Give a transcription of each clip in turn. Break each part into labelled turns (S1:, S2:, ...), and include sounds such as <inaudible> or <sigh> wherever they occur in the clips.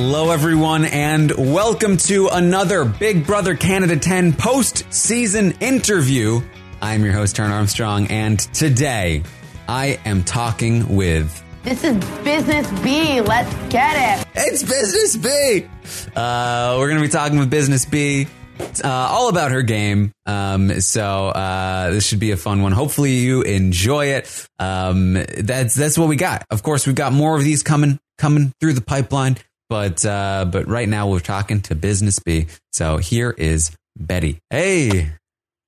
S1: Hello, everyone, and welcome to another Big Brother Canada 10 post season interview. I'm your host, Turn Armstrong, and today I am talking with.
S2: This is Business B. Let's get it.
S1: It's Business B! Uh, we're going to be talking with Business B. Uh, all about her game. Um, so uh, this should be a fun one. Hopefully you enjoy it. Um, that's that's what we got. Of course, we've got more of these coming coming through the pipeline. But uh, but right now we're talking to Business B. So here is Betty. Hey,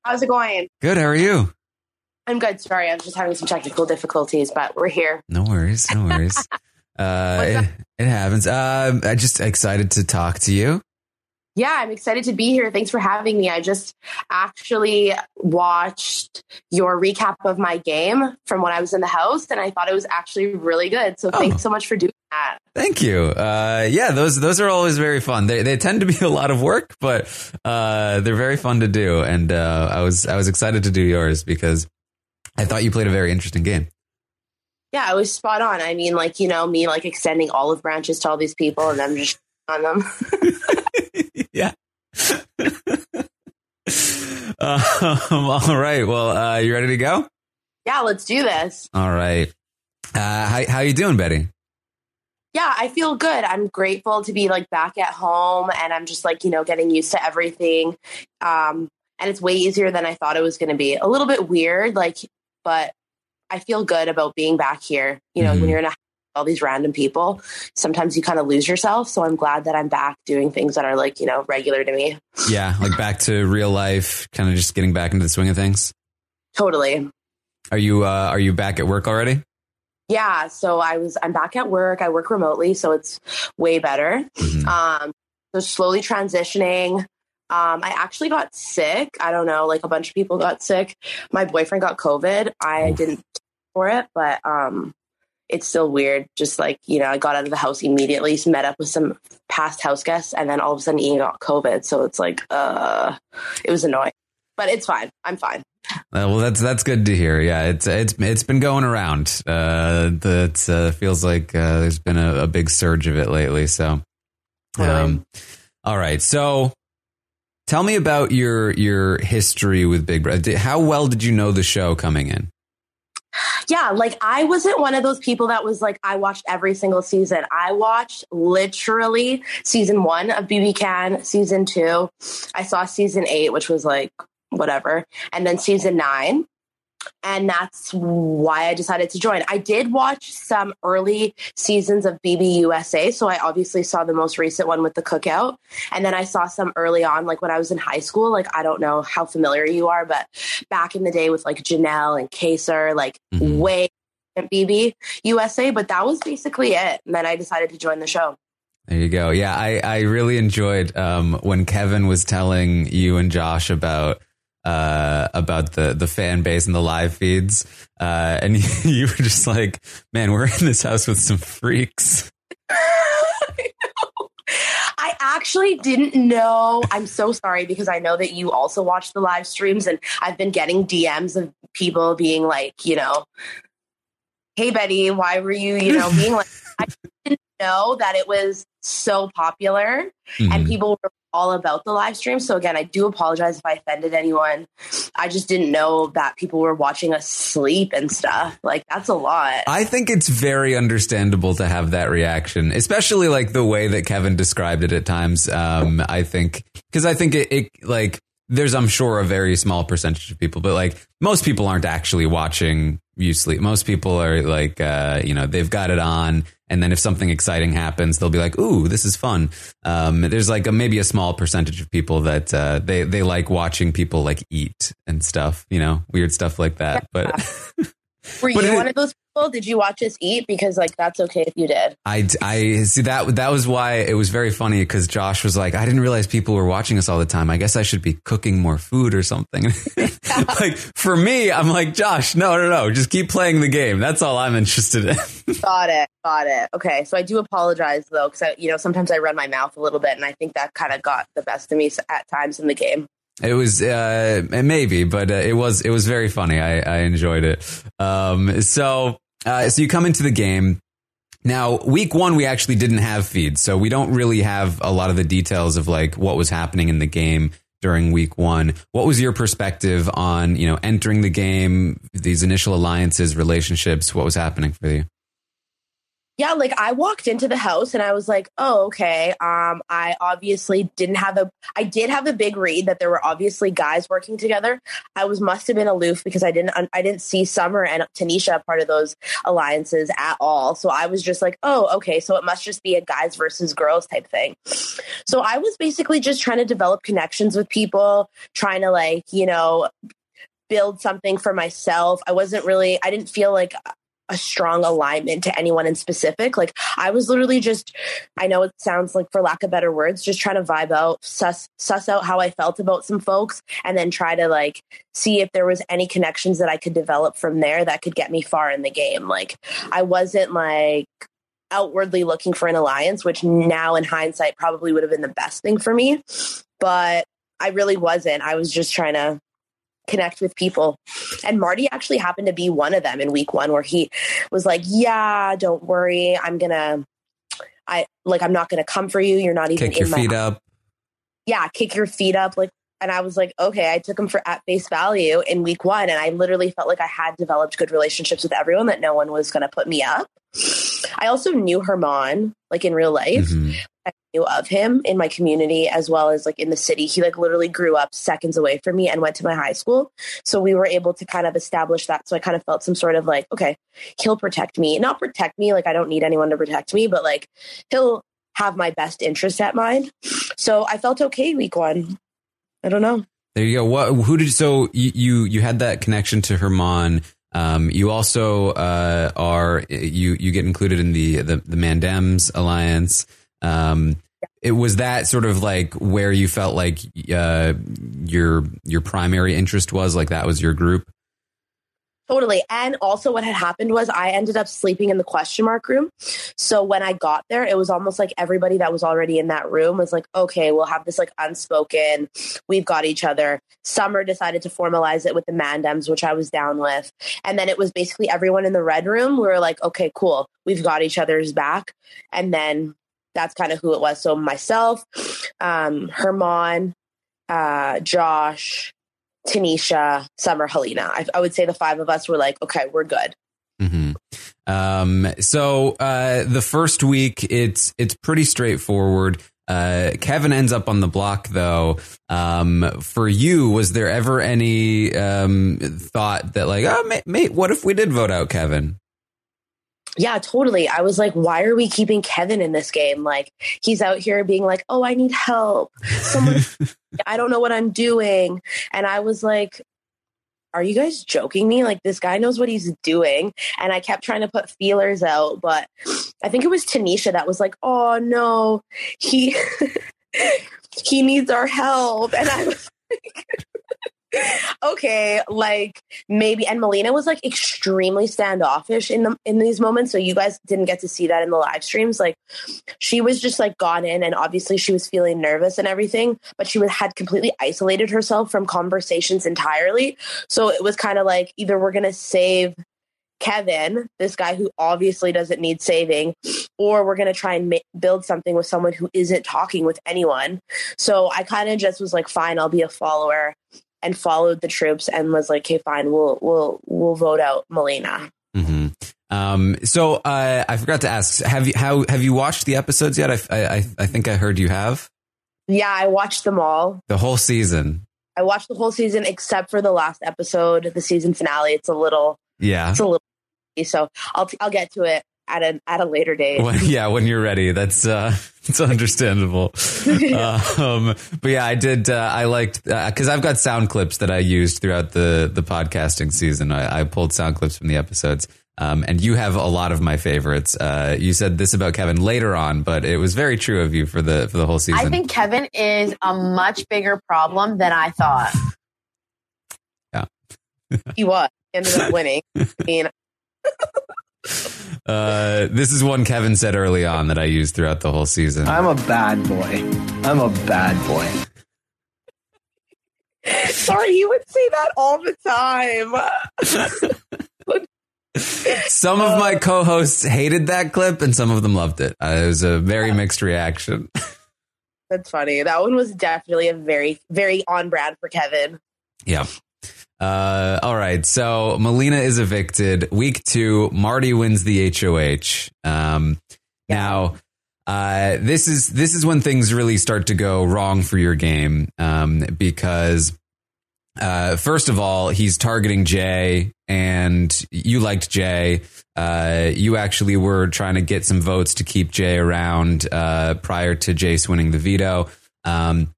S2: How's it going?
S1: good. How are you?
S2: I'm good. Sorry, I was just having some technical difficulties, but we're here.
S1: No worries. No worries. <laughs> uh, it, it happens. Uh, I'm just excited to talk to you.
S2: Yeah, I'm excited to be here. Thanks for having me. I just actually watched your recap of my game from when I was in the house, and I thought it was actually really good. So
S1: Oh.
S2: thanks so much for doing.
S1: Thank you. Uh, yeah, those those are always very fun. They they tend to be <laughs> a lot of work, but uh, they're very fun to do. And uh, I was I was excited to do yours because I thought you played a very interesting game.
S2: Yeah, it was spot on. I mean, like, you know, me like extending olive branches to all these people and I'm just on them. <laughs>
S1: yeah. <laughs> um, all right. Well, uh, you ready to go?
S2: yeah, let's do this.
S1: All right. Uh, how how you doing, Betty?
S2: Yeah, I feel good. I'm grateful to be like back at home and I'm just like, you know, getting used to everything. Um, and it's way easier than I thought it was going to be. A little bit weird, like, but I feel good about being back here. You know,
S1: Mhm.
S2: when you're in a all these random people, sometimes you kind of lose yourself. So I'm glad that I'm back doing things that are like, you know, regular to me.
S1: Yeah, like back to real life, kind of just getting back into the swing of things.
S2: Totally.
S1: Are you uh, are you back at work already?
S2: Yeah. So I was, I'm back at work. I work remotely. So it's way better.
S1: Mhm.
S2: Um, so slowly transitioning. Um, I actually got sick. I don't know, like a bunch of people got sick. My boyfriend got COVID. I
S1: Oof.
S2: didn't for it, but um, it's still weird. Just like you know, I got out of the house immediately, met up with some past house guests, and then all of a sudden Ian got COVID. So it's like, uh, it was annoying, but it's fine. I'm fine.
S1: Uh, well, that's that's good to hear. Yeah, it's it's it's been going around. Uh, that uh, feels like uh, there's been a, a big surge of it lately. So, um, all right. So, tell me about your your history with Big Brother. How well did you know the show coming in?
S2: Yeah, like I wasn't one of those people that was like, I watched every single season. I watched literally season one of BB Can, season two. I saw season eight, which was like whatever, and then season nine. And that's why I decided to join. I did watch some early seasons of BB USA. So I obviously saw the most recent one with the cookout. And then I saw some early on, like when I was in high school. Like, I don't know how familiar you are, but back in the day with like Janelle and Kaysar, like
S1: Mhm.
S2: way BB USA. But that was basically it. And then I decided to join the show.
S1: There you go. Yeah, I, I really enjoyed um, when Kevin was telling you and Josh about uh, about the the fan base and the live feeds, uh, and <laughs> you were just like, "Man, we're in this house with some freaks."
S2: I. <laughs> I actually didn't know. I'm so sorry because I know that you also watch the live streams, and I've been getting DMs of people being like, you know, "Hey Betty, why were you, you know, being like?" I <laughs> didn't know that it was so popular
S1: Mhm.
S2: and people were all about the live stream. So again, I do apologize if I offended anyone. I just didn't know that people were watching us sleep and stuff. Like that's a lot.
S1: I think it's very understandable to have that reaction, especially like the way that Kevin described it at times. Um, I think because I think it, it like there's I'm sure a very small percentage of people, but like most people aren't actually watching you sleep. Most people are like uh, you know they've got it on, and then if something exciting happens, they'll be like, "Ooh, this is fun." Um, there's like a, maybe a small percentage of people that uh, they they like watching people like eat and stuff, you know, weird stuff like that. But <laughs>
S2: Were
S1: but
S2: you
S1: it-
S2: one of those people? Did you watch us eat? Because like that's okay if you did.
S1: I, I see that that was why it was very funny because Josh was like, I didn't realize people were watching us all the time. I guess I should be cooking more food or something. <laughs> like for me, I'm like, Josh, no, no, no, just keep playing the game. That's all I'm interested in. <laughs>
S2: Got it. Got it. Okay. So I do apologize though, because I, you know, sometimes I run my mouth a little bit, and I think that kind of got the best of me at times in the game.
S1: It was uh, maybe, but uh, it was it was very funny. I, I enjoyed it. Um, so uh, so you come into the game. Now, week one, we actually didn't have feeds, so we don't really have a lot of the details of like what was happening in the game during week one. What was your perspective on you know entering the game, these initial alliances, relationships? What was happening for you?
S2: Yeah, like I walked into the house and I was like, "Oh, okay." Um, I obviously didn't have a. I did have a big read that there were obviously guys working together. I was must have been aloof because I didn't. I didn't see Summer and Tanisha part of those alliances at all. So I was just like, "Oh, okay." So it must just be a guys versus girls type thing. So I was basically just trying to develop connections with people, trying to like you know build something for myself. I wasn't really. I didn't feel like a strong alignment to anyone in specific. Like I was literally just, I know it sounds like for lack of better words, just trying to vibe out, suss, suss out how I felt about some folks and then try to like see if there was any connections that I could develop from there that could get me far in the game. Like I wasn't like outwardly looking for an alliance, which now in hindsight probably would have been the best thing for me. But I really wasn't. I was just trying to connect with people. And Marty actually happened to be one of them in week one where he was like, Yeah, don't worry. I'm gonna I like I'm not gonna come for you. You're not even
S1: Kick your
S2: in my
S1: feet up.
S2: yeah, kick your feet up. Like and I was like, okay, I took him for at face value in week one. And I literally felt like I had developed good relationships with everyone that no one was gonna put me up. I also knew Herman, like in real life.
S1: Mhm.
S2: I knew of him in my community as well as like in the city. He like literally grew up seconds away from me and went to my high school. So we were able to kind of establish that. So I kind of felt some sort of like, okay, he'll protect me. Not protect me, like I don't need anyone to protect me, but like he'll have my best interest at mind. So I felt okay week one. I don't know.
S1: There you go. What? Who did? So you you, had that connection to Herman. Um, you also uh, are you you get included in the the, the Mandems alliance. Um, it was that sort of like where you felt like uh, your your primary interest was like that was your group.
S2: Totally. And also, what had happened was I ended up sleeping in the question mark room. So when I got there, it was almost like everybody that was already in that room was like, okay, we'll have this like unspoken, we've got each other. Summer decided to formalize it with the Mandems, which I was down with. And then it was basically everyone in the red room. We were like, okay, cool, we've got each other's back. And then that's kind of who it was. So myself, um, Herman, uh, Josh, Tanisha, Summer, Helena. I, I would say the five of us were like, okay, we're good.
S1: hmm Um, so uh, the first week, it's it's pretty straightforward. Uh, Kevin ends up on the block, though. Um, for you, was there ever any um, thought that, like, oh, mate, mate, what if we did vote out Kevin?
S2: Yeah, totally. I was like, why are we keeping Kevin in this game? Like, he's out here being like, oh, I need help. Someone, <laughs> <laughs> I don't know what I'm doing. And I was like, are you guys joking me? Like, this guy knows what he's doing. And I kept trying to put feelers out, but I think it was Tanisha that was like, oh, no, he. <laughs> he needs our help and i was like okay like maybe and melina was like extremely standoffish in the in these moments so you guys didn't get to see that in the live streams like she was just like gone in and obviously she was feeling nervous and everything but she was, had completely isolated herself from conversations entirely so it was kind of like either we're gonna save Kevin, this guy who obviously doesn't need saving, or we're going to try and ma- build something with someone who isn't talking with anyone. So I kind of just was like, fine, I'll be a follower and followed the troops and was like, okay, fine, we'll, we'll, we'll vote out Melina.
S1: Mm-hmm. Um, so uh, I forgot to ask, have you how have you watched the episodes yet? I, I I think I heard you have
S2: Yeah, I watched them all.
S1: the whole season.
S2: I watched the whole season except for the last episode, the season finale. It's a little,
S1: Yeah.
S2: it's a little, so I'll, I'll get to it at a, at a later date.
S1: When, yeah, when you're ready, that's uh, <laughs> it's understandable. <laughs> um, but yeah, I did. Uh, I liked because I've got sound clips that I used throughout the the podcasting season. I, I pulled sound clips from the episodes, um, and you have a lot of my favorites. Uh, you said this about Kevin later on, but it was very true of you for the for the whole season.
S3: I think Kevin is a much bigger problem than I thought.
S2: Yeah, <laughs> he was. He ended up winning. I mean,
S1: uh, this is one Kevin said early on that I used throughout the whole season.
S4: I'm a bad boy. I'm a bad boy.
S2: sorry, you would say that all the time.
S1: Some of my co-hosts hated that clip, and some of them loved it. Uh, it was a very mixed reaction. <laughs>
S2: That's funny. That one was definitely a very, very on brand for Kevin.
S1: Yeah. Uh, all right. So Melina is evicted. Week two, Marty wins the HOH. Um, now, uh, this is this is when things really start to go wrong for your game um, because uh, first of all, he's targeting Jay, and you liked Jay. Uh, you actually were trying to get some votes to keep Jay around uh, prior to Jace winning the veto. Um,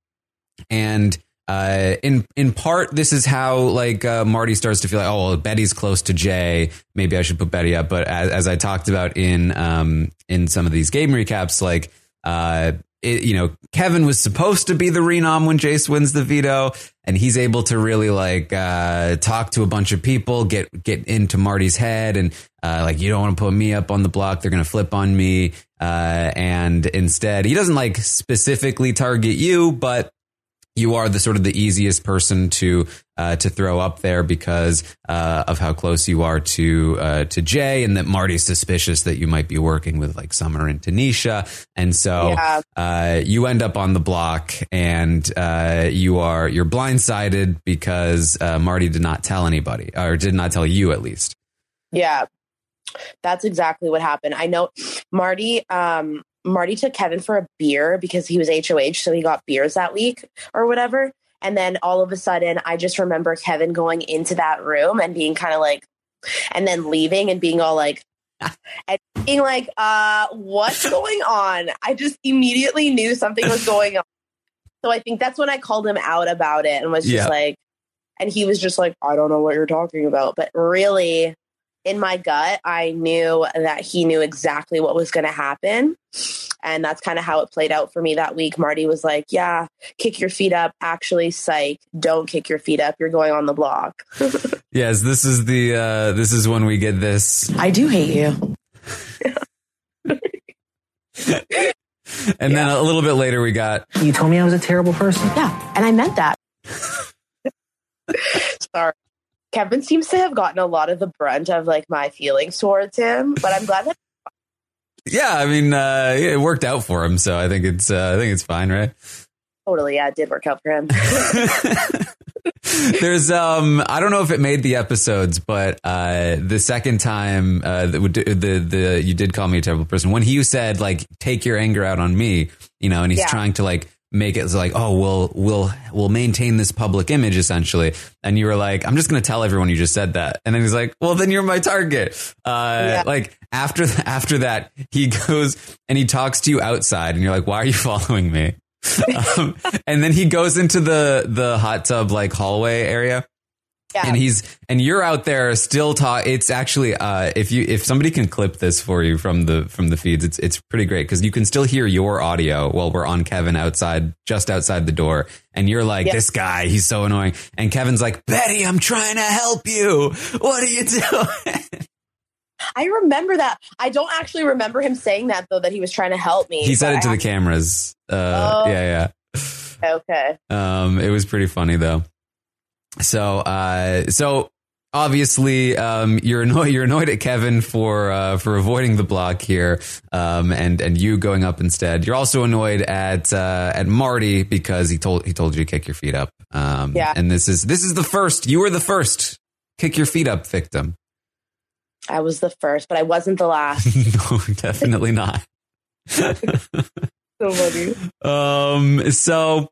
S1: and uh, in in part, this is how like uh, Marty starts to feel like, oh, well, Betty's close to Jay. Maybe I should put Betty up. But as, as I talked about in um, in some of these game recaps, like uh, it, you know, Kevin was supposed to be the renom when Jace wins the veto, and he's able to really like uh, talk to a bunch of people, get get into Marty's head, and uh, like you don't want to put me up on the block; they're going to flip on me. Uh, and instead, he doesn't like specifically target you, but you are the sort of the easiest person to uh, to throw up there because uh, of how close you are to uh, to Jay, and that Marty's suspicious that you might be working with like Summer and Tanisha, and so
S2: Yeah.
S1: uh, you end up on the block, and uh, you are you're blindsided because uh, Marty did not tell anybody, or did not tell you at least.
S2: Yeah. That's exactly what happened. I know Marty um Marty took Kevin for a beer because he was HOH, so he got beers that week or whatever. And then all of a sudden, I just remember Kevin going into that room and being kind of like, and then leaving and being all like, <laughs> and being like, uh, what's going on? I just immediately knew something was <laughs> going on. So I think that's when I called him out about it and was just
S1: Yeah.
S2: like, and he was just like, I don't know what you're talking about. But really, in my gut, I knew that he knew exactly what was going to happen. And that's kind of how it played out for me that week. Marty was like, Yeah, kick your feet up. Actually, psych, don't kick your feet up. You're going on the block. <laughs>
S1: Yes, this is the uh, this is when we get this
S3: I do hate you.
S1: And then a little bit later, we got
S4: You told me I was a terrible person.
S3: Yeah, and I meant that. <laughs>
S2: Sorry. Kevin seems to have gotten a lot of the brunt of like my feelings towards him, but I'm glad that <laughs>
S1: yeah. I mean, uh, it worked out for him, so I think it's uh, I think it's fine, right?
S2: totally, yeah, it did work out for him. <laughs>
S1: There's um I don't know if it made the episodes, but uh the second time uh the the, the you did call me a terrible person when he said like take your anger out on me, you know, and he's
S2: Yeah.
S1: trying to like make it like oh we'll we'll we'll maintain this public image essentially. And you were like i'm just going to tell everyone you just said that. And then he's like well then you're my target. Uh
S2: Yeah.
S1: like after after that he <laughs> goes and he talks to you outside and you're like why are you <laughs> following me? <laughs> Um, and then he goes into the the hot tub like hallway area
S2: Yeah.
S1: and he's and you're out there still talk it's actually uh if you if somebody can clip this for you from the from the feeds it's it's pretty great because you can still hear your audio while we're on kevin outside just outside the door and you're like
S2: Yeah.
S1: this guy he's so annoying and kevin's like betty i'm trying to help you what are you <laughs> doing
S2: I remember that. I don't actually remember him saying that though, that he was trying to help me.
S1: he said it to
S2: I
S1: the cameras uh
S2: Oh.
S1: yeah yeah
S2: Okay.
S1: Um, it was pretty funny though. So, uh, so obviously um, you're annoyed <laughs> you're annoyed at Kevin for uh, for avoiding the block here um, and and you going up instead. You're also annoyed at uh, at Marty because he told he told you to kick your feet up. Um,
S2: Yeah.
S1: And this is this is the first. You were the first kick your feet up victim.
S2: I was the first, but I wasn't the last. <laughs>
S1: no, definitely not. <laughs>
S2: so funny.
S1: Um. So,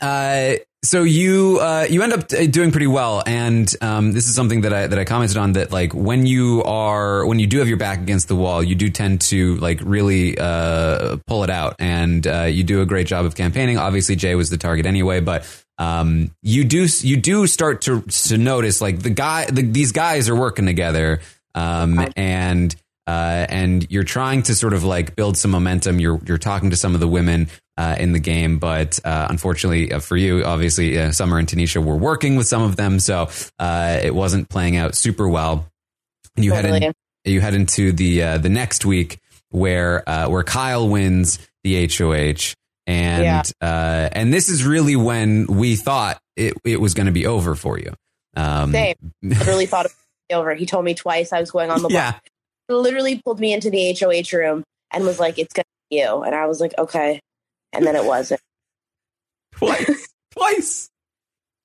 S1: uh, so you uh you end up uh, doing pretty well, and um, this is something that I that I commented on that like when you are when you do have your back against the wall, you do tend to like really uh pull it out, and uh, you do a great job of campaigning. Obviously, Jay was the target anyway, but um, you do you do start to to notice like the guy the, these guys are working together, um, and uh, and you're trying to sort of like build some momentum. You're you're talking to some of the women uh, in the game, but uh, unfortunately uh, for you, obviously uh, Summer and Tanisha were working with some of them, so uh, it wasn't playing out super well. And you head in, you head into the uh, the next week where uh, where Kyle wins the HOH, and
S2: Yeah.
S1: uh, and this is really when we thought it it was going to be over for you. Um,
S2: Same. I really <laughs> thought it was over. He told me twice I was going on the block.
S1: yeah,
S2: literally pulled me into the HOH room and was like, "It's gonna be you," and I was like, "Okay," and then it wasn't.
S1: twice, <laughs> twice.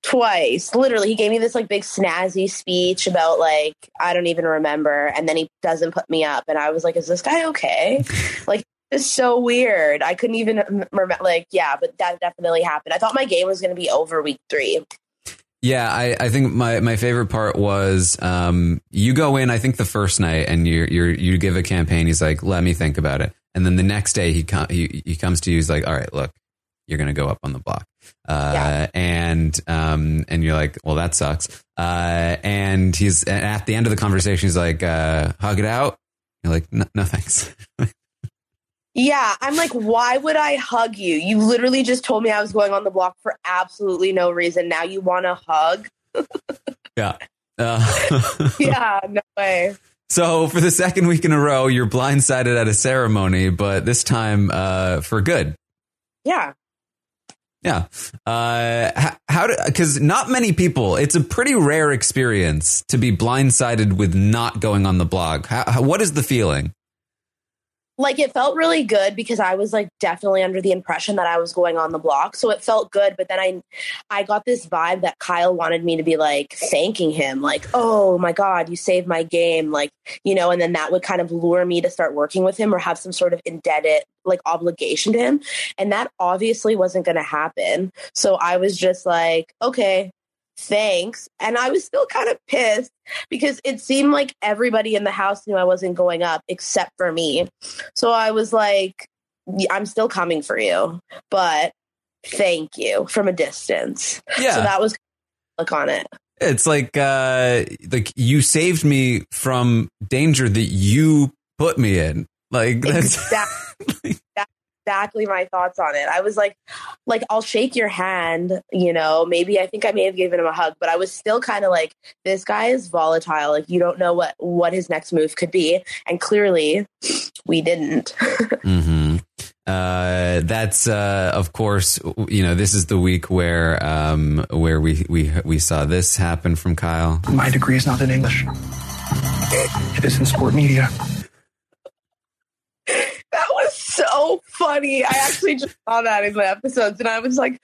S2: Twice, literally, he gave me this like big snazzy speech about like I don't even remember, and then he doesn't put me up, and I was like, "Is this guy okay?" <laughs> like it's so weird. I couldn't even remember. Like, yeah, but that definitely happened. I thought my game was gonna be over week three.
S1: Yeah, I, I think my, my favorite part was um, you go in. I think the first night, and you you you give a campaign. He's like, "Let me think about it." And then the next day, he com- he, he comes to you. He's like, "All right, look, you're gonna go up on the block." Uh,
S2: Yeah.
S1: and um, and you're like, "Well, that sucks." Uh, and he's and at the end of the conversation, he's like, uh, "Hug it out." You're like, "No, no thanks." <laughs>
S2: Yeah, I'm like, why would I hug you? You literally just told me I was going on the block for absolutely no reason. Now you want to hug?
S1: yeah. Uh, <laughs> <laughs>
S2: Yeah, no way.
S1: So for the second week in a row, you're blindsided at a ceremony, but this time uh, for good.
S2: Yeah.
S1: Yeah. Uh, h- how do, cause not many people, it's a pretty rare experience to be blindsided with not going on the blog. How, how, what is the feeling?
S2: Like it felt really good because I was like definitely under the impression that I was going on the block. So it felt good, but then I I got this vibe that Kyle wanted me to be like thanking him like, "Oh my god, you saved my game." Like, you know, and then that would kind of lure me to start working with him or have some sort of indebted like obligation to him. And that obviously wasn't going to happen. So I was just like, "Okay, thanks." And I was still kind of pissed because it seemed like everybody in the house knew I wasn't going up except for me. So I was like, I'm still coming for you, but thank you from a distance.
S1: Yeah.
S2: So that was look on it.
S1: It's like, uh, like you saved me from danger that you put me in. Like that's,
S2: Exactly. <laughs> That's exactly my thoughts on it. I was like, like I'll shake your hand, you know. Maybe I think I may have given him a hug, but I was still kind of like, this guy is volatile. Like you don't know what what his next move could be, and clearly, we didn't. <laughs>
S1: mm-hmm. Uh, that's uh, of course you know this is the week where um, where we we we saw this happen from Kyle.
S4: My degree is not in English. It is in sport media.
S2: That was so funny. I actually just saw that in the episodes, and I was like,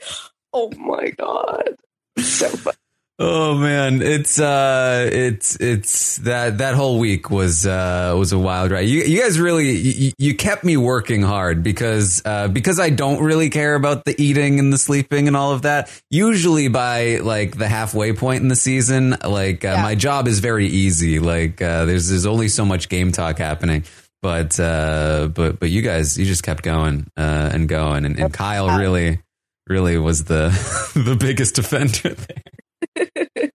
S2: "Oh my god!" So funny.
S1: Oh man, it's uh, it's it's that that whole week was uh was a wild ride. You you guys really you, you kept me working hard because uh because I don't really care about the eating and the sleeping and all of that. Usually by like the halfway point in the season, like uh,
S2: Yeah.
S1: my job is very easy. Like uh, there's there's only so much game talk happening. But uh, but but you guys, you just kept going uh, and going, and, and Kyle really really was the <laughs> the biggest offender there.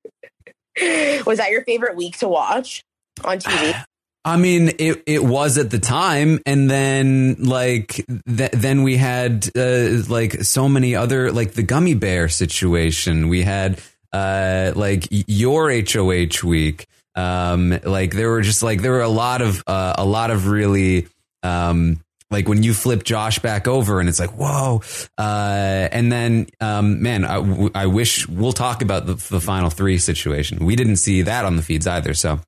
S1: <laughs>
S2: Was that your favorite week to watch on TV? <sighs>
S1: I mean, it it was at the time, and then like th- then we had uh, like so many other like the gummy bear situation. We had uh like your HOH week. Um, like there were just like there were a lot of uh, a lot of really um like when you flip Josh back over and it's like, whoa. Uh, and then, um, man, I, w- I wish we'll talk about the, the final three situation. We didn't see that on the feeds either. So,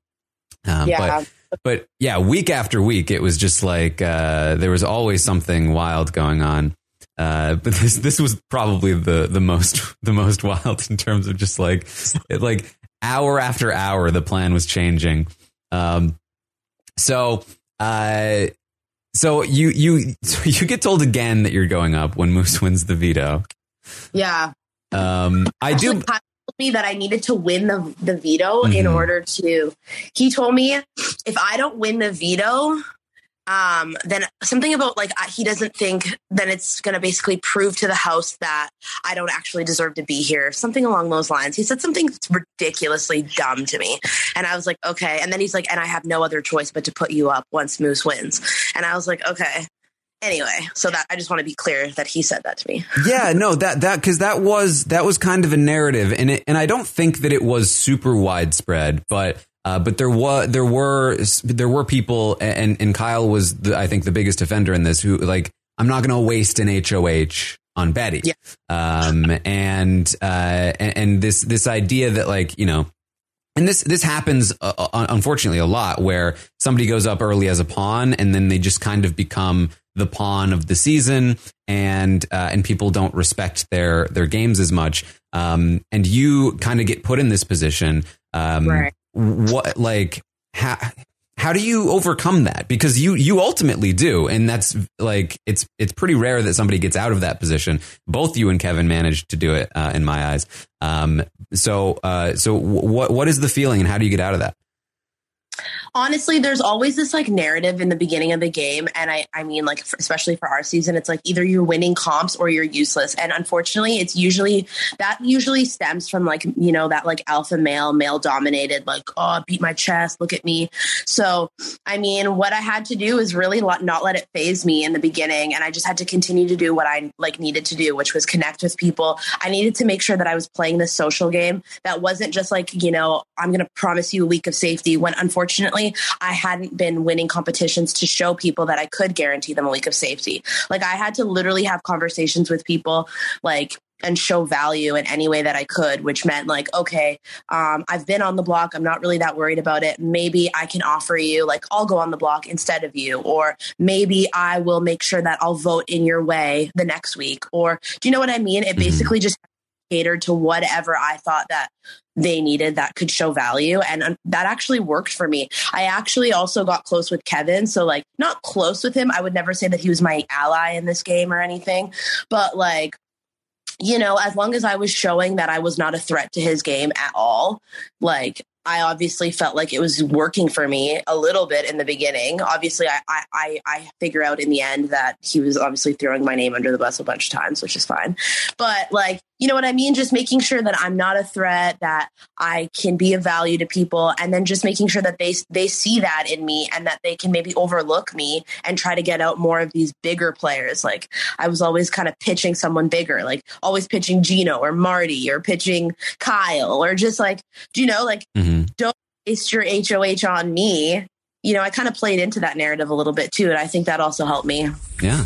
S1: um,
S2: Yeah.
S1: but, but yeah, week after week, it was just like, uh, there was always something wild going on. Uh, but this, this was probably the, the most, <laughs> the most wild in terms of just like, it, like hour after hour, the plan was changing. Um, so, uh, so you you so <laughs> you get told again that you're going up when Moose wins the veto.
S2: Yeah.
S1: Um, I do.
S2: Told me that I needed to win the the veto in
S1: Mhm.
S2: order to. He told me if I don't win the veto, um, then something about like he doesn't think then it's going to basically prove to the house that I don't actually deserve to be here. Something along those lines. He said something ridiculously dumb to me, and I was like, okay. And then he's like, and I have no other choice but to put you up once Moose wins. And I was like, okay. Anyway, so that I just want to be clear that he said that to me. <laughs>
S1: Yeah, no, that that because that was that was kind of a narrative, and it and I don't think that it was super widespread, but. Uh, but there was there were there were people and and Kyle was the, I think the biggest offender in this who like I'm not going to waste an HOH on Betty.
S2: Yeah.
S1: Um and uh and, and this this idea that like you know and this this happens uh, uh, unfortunately a lot where somebody goes up early as a pawn and then they just kind of become the pawn of the season and uh, and people don't respect their their games as much um, and you kind of get put in this position um,
S2: Right.
S1: What like how how do you overcome that? Because you you ultimately do and that's like it's it's pretty rare that somebody gets out of that position. Both you and Kevin managed to do it uh, in my eyes. Um so uh so what what is the feeling and how do you get out of that
S2: honestly there's always this like narrative in the beginning of the game and i i mean like for, especially for our season it's like either you're winning comps or you're useless. And unfortunately it's usually that usually stems from like you know that like alpha male male dominated like oh beat my chest look at me. So i mean what i had to do is really not let it faze me in the beginning and i just had to continue to do what i like needed to do which was connect with people. I needed to make sure that i was playing this social game that wasn't just like you know i'm going to promise you a week of safety when unfortunately I hadn't been winning competitions to show people that I could guarantee them a week of safety. Like I had to literally have conversations with people like and show value in any way that I could, which meant like, okay, um, I've been on the block. I'm not really that worried about it. Maybe I can offer you, like, I'll go on the block instead of you. Or maybe I will make sure that I'll vote in your way the next week. Or do you know what I mean? It
S1: Mhm.
S2: basically just catered to whatever I thought that they needed that could show value. And um, that actually worked for me. I actually also got close with Kevin. So, like, not close with him. I would never say that he was my ally in this game or anything, but like, you know, as long as I was showing that I was not a threat to his game at all, like I obviously felt like it was working for me a little bit in the beginning. Obviously, I I I, I figure out in the end that he was obviously throwing my name under the bus a bunch of times, which is fine. But like, you know what I mean? Just making sure that I'm not a threat, that I can be of value to people, and then just making sure that they they see that in me and that they can maybe overlook me and try to get out more of these bigger players. Like I was always kind of pitching someone bigger, like always pitching Gino or Marty or pitching Kyle or just like, do you know, like
S1: Mhm.
S2: Don't waste your HOH on me. You know, I kind of played into that narrative a little bit too, and I think that also helped me.
S1: yeah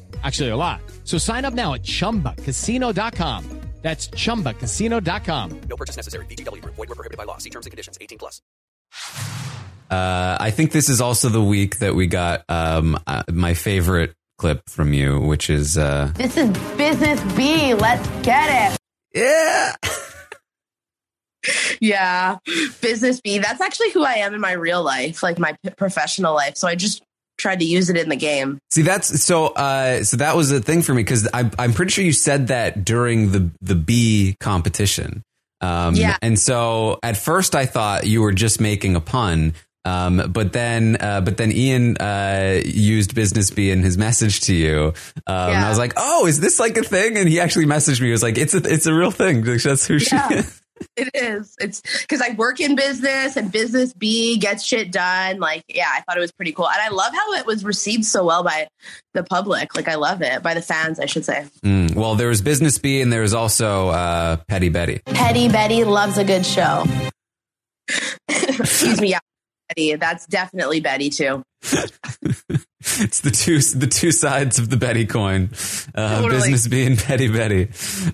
S5: Actually, a lot. So sign up now at chumbacasino.com. That's chumbacasino.com.
S6: No purchase necessary. VGW Group. Void were prohibited by law. See terms and conditions. 18 plus.
S1: Uh, I think this is also the week that we got um, uh, my favorite clip from you, which is uh,
S3: This is business B. Let's get it.
S1: yeah. <laughs>
S2: Yeah, business B. That's actually who I am in my real life, like my p- professional life. So I just tried to use it in the game.
S1: See, that's so. Uh, so that was a thing for me because I'm I'm pretty sure you said that during the the B competition. Um,
S2: Yeah.
S1: And so at first I thought you were just making a pun. Um, but then, uh, but then Ian, uh, used business B in his message to you. Um, and I was like, Oh, is this like a thing? And he actually messaged me. He was like, it's a, it's a real thing. Like, That's who she is.
S2: It is. It's because I work in business and business B gets shit done. Like, yeah, I thought it was pretty cool. And I love how it was received so well by the public. Like, I love it. By the fans, I should say.
S1: Mm, well, there was business B and there was also, uh, Petty Betty.
S3: Petty Betty loves a good show.
S2: Excuse me. Yeah. Betty. That's definitely Betty, too. <laughs>
S1: it's the two the two sides of the Betty coin, uh,
S2: Totally.
S1: business being Betty Betty.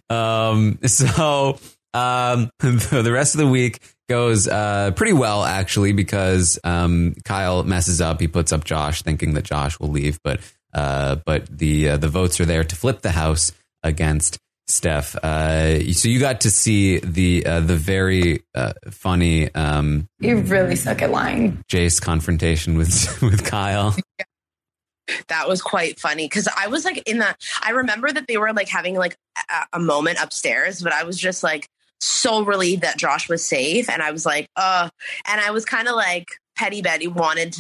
S1: Um, so um, <laughs> the, the rest of the week goes uh, pretty well actually because um, Kyle messes up. He puts up Josh, thinking that Josh will leave, but uh, but the uh, the votes are there to flip the house against. Steph, uh, so you got to see the uh, the very uh, funny um,
S3: You really suck at lying.
S1: Jace confrontation with <laughs> with Kyle.
S2: that was quite funny because I was like in the. I remember that they were like having like a, a moment upstairs, but I was just like so relieved that Josh was safe, and I was like, uh, and I was kind of like Petty Betty wanted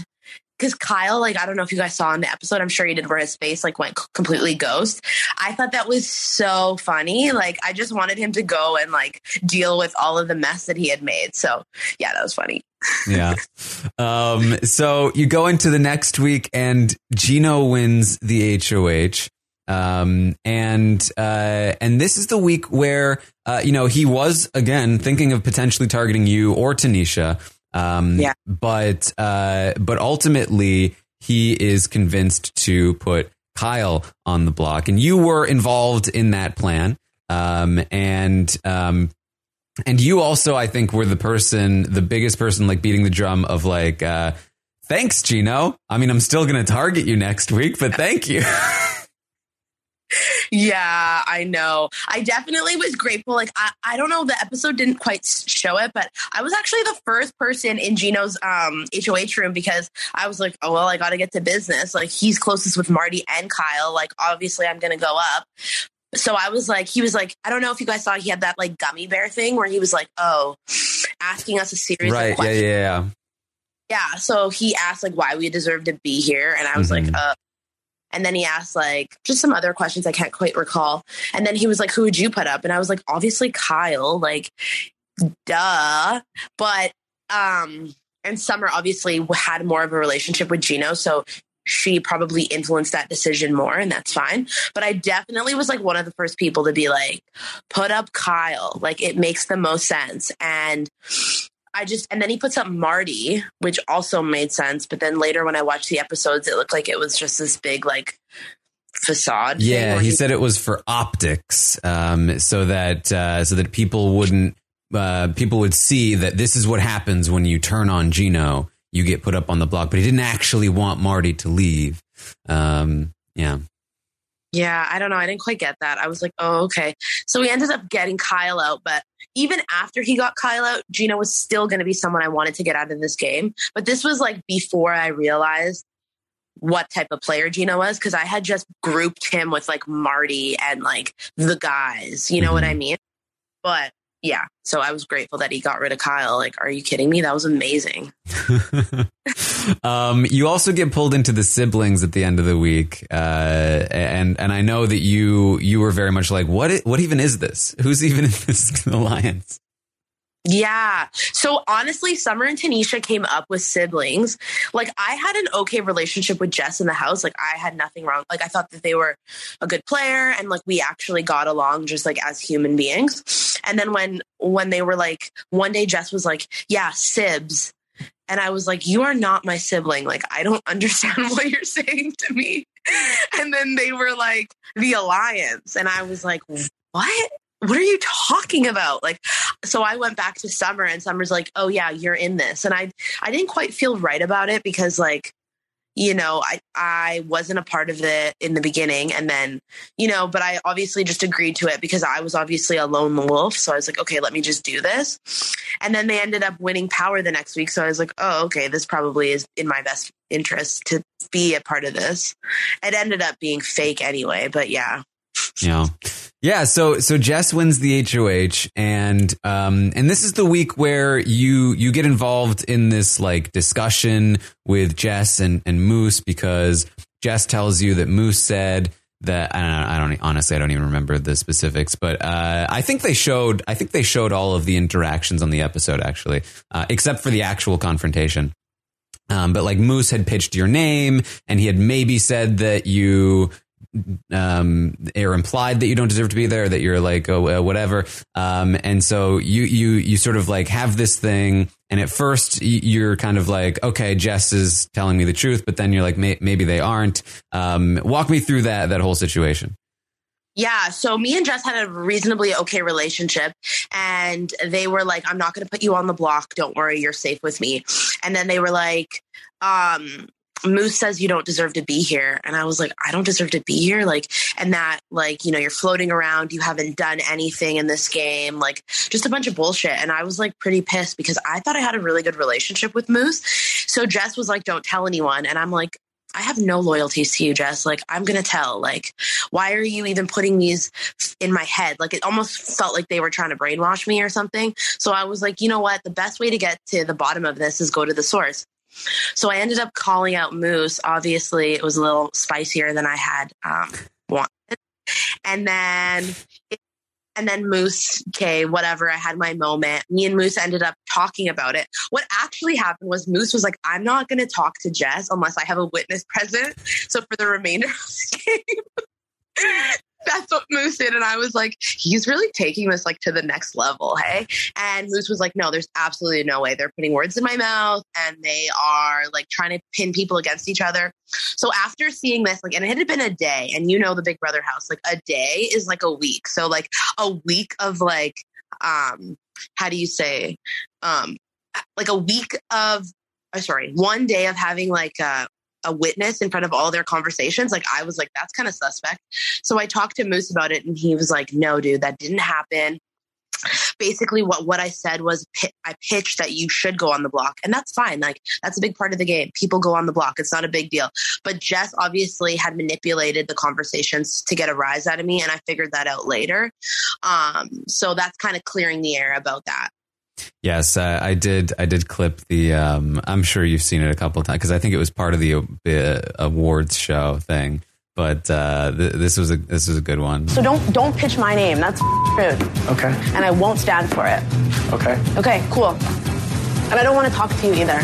S2: because Kyle, like I don't know if you guys saw in the episode, I'm sure you did, where his face like went completely ghost. I thought that was so funny. Like I just wanted him to go and like deal with all of the mess that he had made. So yeah, that was funny.
S1: yeah. Um, so you go into the next week and Gino wins the HOH. Um, and, uh, and this is the week where, uh, you know, he was again thinking of potentially targeting you or Tanisha. Um,
S2: Yeah.
S1: but, uh, but ultimately he is convinced to put Kyle on the block and you were involved in that plan. Um, and, um, and you also, I think, were the person, the biggest person, like beating the drum of like, uh, thanks, Gino. I mean, I'm still going to target you next week, but thank you. <laughs>
S2: Yeah, I know. I definitely was grateful. Like, I, I don't know, the episode didn't quite show it, but I was actually the first person in Gino's um, HOH room because I was like, oh, well, I got to get to business. Like, he's closest with Marty and Kyle. Like, obviously, I'm going to go up. So I was like, he was like, I don't know if you guys saw, he had that like gummy bear thing where he was like, oh, asking us a series of
S1: right. Yeah.
S2: questions.
S1: Yeah. Yeah.
S2: Yeah. So he asked like why we deserve to be here. And I was
S1: Mhm.
S2: like, uh, and then he asked like just some other questions I can't quite recall. And then he was like, who would you put up? And I was like, obviously Kyle, like, duh. But, um, and Summer obviously had more of a relationship with Gino. So she probably influenced that decision more, and that's fine. But I definitely was like one of the first people to be like, put up Kyle. Like, it makes the most sense. And I just and then he puts up Marty, which also made sense. But then later when I watched the episodes, it looked like it was just this big like facade.
S1: Yeah.
S2: where
S1: He said it was for optics, um, so that uh, so that people wouldn't uh, people would see that this is what happens when you turn on Gino. You get put up on the block, but he didn't actually want Marty to leave. Um, yeah.
S2: Yeah, I don't know. I didn't quite get that. I was like, oh, okay. So we ended up getting Kyle out, but even after he got Kyle out, Gino was still going to be someone I wanted to get out of this game. But this was like before I realized what type of player Gino was because I had just grouped him with like Marty and like the guys. You know what mm-hmm. I mean? But yeah, so I was grateful that he got rid of Kyle. Like, are you kidding me? That was amazing. <laughs>
S1: um, you also get pulled into the siblings at the end of the week, uh, and and I know that you you were very much like, what what even is this? Who's even in this <laughs> alliance?
S2: Yeah. So honestly, Summer and Tanisha came up with siblings. Like I had an okay relationship with Jess in the house. Like I had nothing wrong. Like I thought that they were a good player and like we actually got along just like as human beings. And then when when they were like one day Jess was like, "Yeah, sibs." And I was like, "You are not my sibling. Like I don't <laughs> understand what you're saying to me." And then they were like, "The alliance." And I was like, "What?" what are you talking about like so i went back to summer and summer's like oh yeah you're in this and i i didn't quite feel right about it because like you know i i wasn't a part of it in the beginning and then you know but i obviously just agreed to it because i was obviously a lone wolf. So i was like okay let me just do this. And then they ended up winning power the next week. So i was like oh okay this probably is in my best interest to be a part of this. It ended up being fake anyway but yeah
S1: Yeah. Yeah, so so Jess wins the HOH and um and this is the week where you you get involved in this like discussion with Jess and and Moose because Jess tells you that Moose said that I don't I don't honestly I don't even remember the specifics, but uh I think they showed I think they showed all of the interactions on the episode actually, uh, except for the actual confrontation. Um, but like Moose had pitched your name and he had maybe said that you um or implied that you don't deserve to be there that you're like oh uh, whatever. Um and so you you you sort of like have this thing and at first you're kind of like okay Jess is telling me the truth but then you're like may- maybe they aren't. Um walk me through that that whole situation.
S2: Yeah, so me and Jess had a reasonably okay relationship, and they were like, "I'm not going to put you on the block. Don't worry, you're safe with me." And then they were like, um, "Moose says you don't deserve to be here," and I was like, "I don't deserve to be here." Like, and that, like, you know, you're floating around, you haven't done anything in this game, like, just a bunch of bullshit. And I was like pretty pissed because I thought I had a really good relationship with Moose. So Jess was like, "Don't tell anyone," and I'm like. I have no loyalties to you, Jess. Like, I'm going to tell. Like, why are you even putting these in my head? Like, it almost felt like they were trying to brainwash me or something. So I was like, you know what? The best way to get to the bottom of this is go to the source. So I ended up calling out Moose. Obviously, it was a little spicier than I had um, wanted. And then and then Moose, okay, whatever. I had my moment. Me and Moose ended up talking about it. What actually happened was Moose was like, I'm not going to talk to Jess unless I have a witness present. So for the remainder of the <laughs> game, that's what Moose did. And I was like, he's really taking this like to the next level. Hey. And Moose was like, no, there's absolutely no way. They're putting words in my mouth and they are like trying to pin people against each other. So after seeing this, like, and it had been a day, and you know the Big Brother house, like a day is like a week. So like a week of like, um, how do you say, um, like a week of, uh, sorry, one day of having like a a witness in front of all their conversations. Like I was like, that's kind of suspect. So I talked to Moose about it, and he was like, no, dude, that didn't happen basically what what I said was I pitched that you should go on the block and that's fine like that's a big part of the game people go on the block it's not a big deal but Jess obviously had manipulated the conversations to get a rise out of me and I figured that out later um so that's kind of clearing the air about that
S1: Yes, uh, I did. I did clip the. Um, I'm sure you've seen it a couple of times because I think it was part of the uh, awards show thing. But uh, th- this was a this was a good one.
S3: So don't don't pitch my name. That's rude.
S7: Okay.
S3: And I won't stand for it.
S7: Okay.
S3: Okay, cool. And I don't want to talk to you either.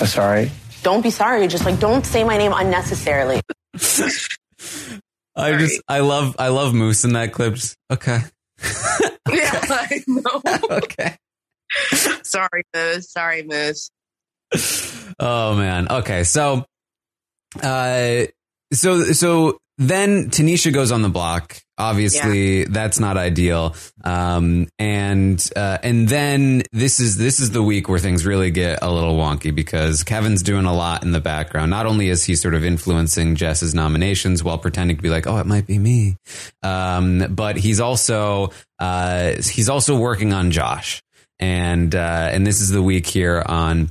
S7: Uh, sorry.
S3: Don't be sorry. Just like don't say my name unnecessarily. <laughs>
S1: I just I love I love Moose in that clip. Just, okay. <laughs>
S2: yeah I know <laughs>
S1: okay
S2: sorry Moose sorry Moose
S1: Oh man. Okay. So, uh, so so then Tanisha goes on the block. Obviously, that's not ideal. Um, and uh, and then this is this is the week where things really get a little wonky because Kevin's doing a lot in the background. Not only is he sort of influencing Jess's nominations while pretending to be like, oh, it might be me, um, but he's also uh, he's also working on Josh. And uh, and this is the week here on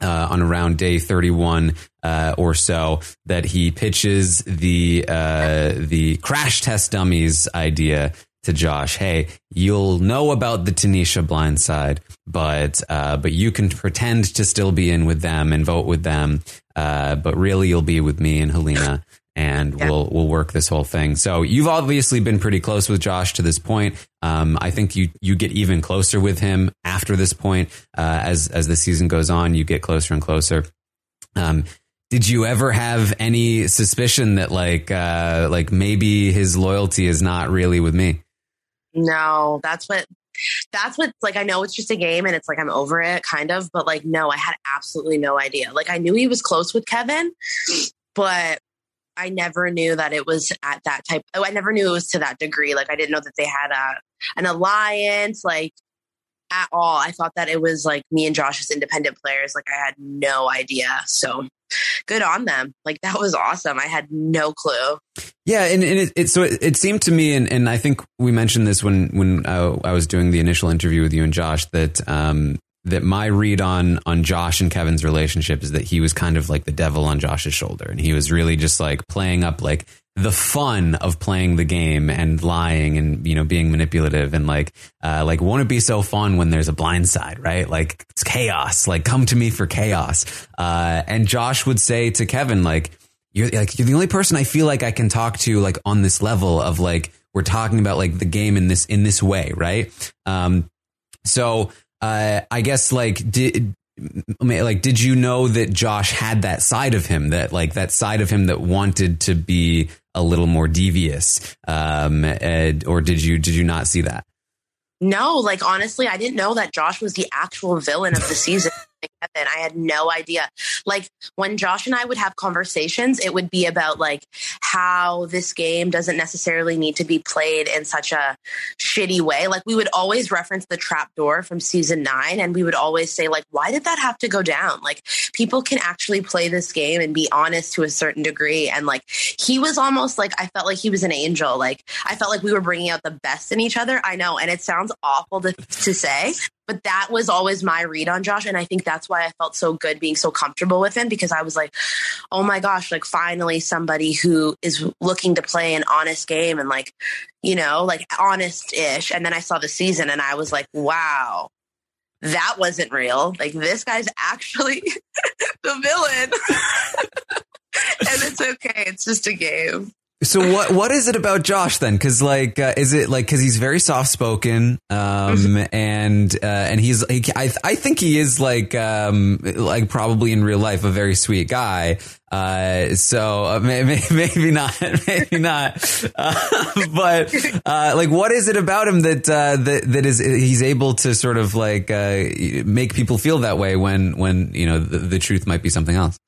S1: uh, on around day 31 uh, or so that he pitches the uh, the crash test dummies idea to Josh. Hey, you'll know about the Tanisha blind side, but uh, but you can pretend to still be in with them and vote with them, uh, but really you'll be with me and Helena. <laughs> and we'll we'll work this whole thing. So you've obviously been pretty close with Josh to this point. Um, I think you you get even closer with him after this point uh, as as the season goes on. You get closer and closer. Um, did you ever have any suspicion that like uh, like maybe his loyalty is not really with me?
S2: No, that's what that's what like I know it's just a game and it's like I'm over it kind of, but like no, I had absolutely no idea. Like I knew he was close with Kevin, but I never knew that it was at that type. Oh, I never knew it was to that degree. Like I didn't know that they had a an alliance. Like at all. I thought that it was like me and Josh as independent players. Like I had no idea. So good on them. Like that was awesome. I had no clue.
S1: Yeah, and, and it, it so it, it, seemed to me, and, and I think we mentioned this when when uh, I was doing the initial interview with you and Josh that um, that my read on on Josh and Kevin's relationship is that he was kind of like the devil on Josh's shoulder, and he was really just like playing up like the fun of playing the game and lying and you know being manipulative and like uh, like won't it be so fun when there's a blind side right? Like it's chaos. Like come to me for chaos. Uh, and Josh would say to Kevin like you're like you're the only person I feel like I can talk to like on this level of like we're talking about like the game in this in this way right? Um so uh, I guess like did like did you know that Josh had that side of him that like that side of him that wanted to be a little more devious? Um and, or did you did you not see that?
S2: No like honestly I didn't know that Josh was the actual villain of the season <laughs> Kevin. I had no idea. Like when Josh and I would have conversations, it would be about like how this game doesn't necessarily need to be played in such a shitty way. Like we would always reference the trap door from season nine and we would always say, like, why did that have to go down? Like people can actually play this game and be honest to a certain degree. And like he was almost like I felt like he was an angel. Like I felt like we were bringing out the best in each other. I know, and it sounds awful to, to say, but that was always my read on Josh. And I think that's why I felt so good being so comfortable with him because I was like, oh my gosh, like finally somebody who is looking to play an honest game and like, you know, like honest ish. And then I saw the season and I was like, wow, that wasn't real. Like this guy's <laughs> actually the villain. <laughs> and it's okay. It's just a game.
S1: So what what is it about Josh then? Because like, uh, is it like because he's very soft spoken, um, mm-hmm. and uh, and he's he, I I think he is like um like probably in real life a very sweet guy. Uh, so uh, maybe, <laughs> maybe not, <laughs> maybe not. Uh, <laughs> but uh, like, what is it about him that uh, that that is he's able to sort of like uh, make people feel that way when when you know the, the truth might be something else?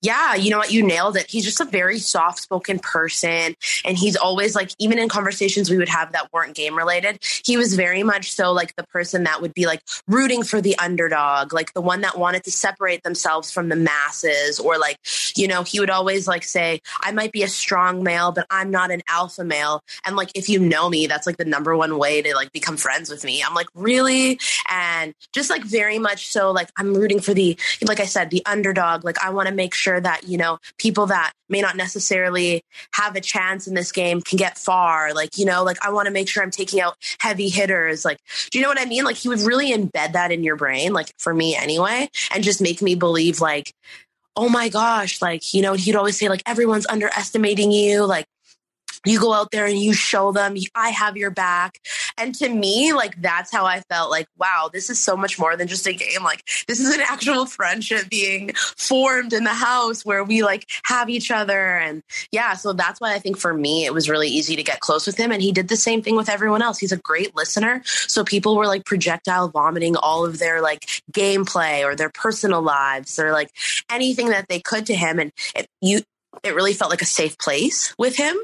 S2: Yeah, you know what? You nailed it. He's just a very soft spoken person. And he's always like, even in conversations we would have that weren't game related, he was very much so like the person that would be like rooting for the underdog, like the one that wanted to separate themselves from the masses. Or like, you know, he would always like say, I might be a strong male, but I'm not an alpha male. And like, if you know me, that's like the number one way to like become friends with me. I'm like, really? And just like very much so, like, I'm rooting for the, like I said, the underdog. Like, I want to make sure sure that, you know, people that may not necessarily have a chance in this game can get far. Like, you know, like I want to make sure I'm taking out heavy hitters. Like, do you know what I mean? Like he would really embed that in your brain, like for me anyway, and just make me believe like, oh my gosh, like, you know, he'd always say like everyone's underestimating you. Like you go out there and you show them i have your back. And to me like that's how i felt like wow this is so much more than just a game. Like this is an <laughs> actual friendship being formed in the house where we like have each other. And yeah so that's why i think for me it was really easy to get close with him and he did the same thing with everyone else. He's a great listener. So people were like projectile vomiting all of their like gameplay or their personal lives or like anything that they could to him. And you it really felt like a safe place with him.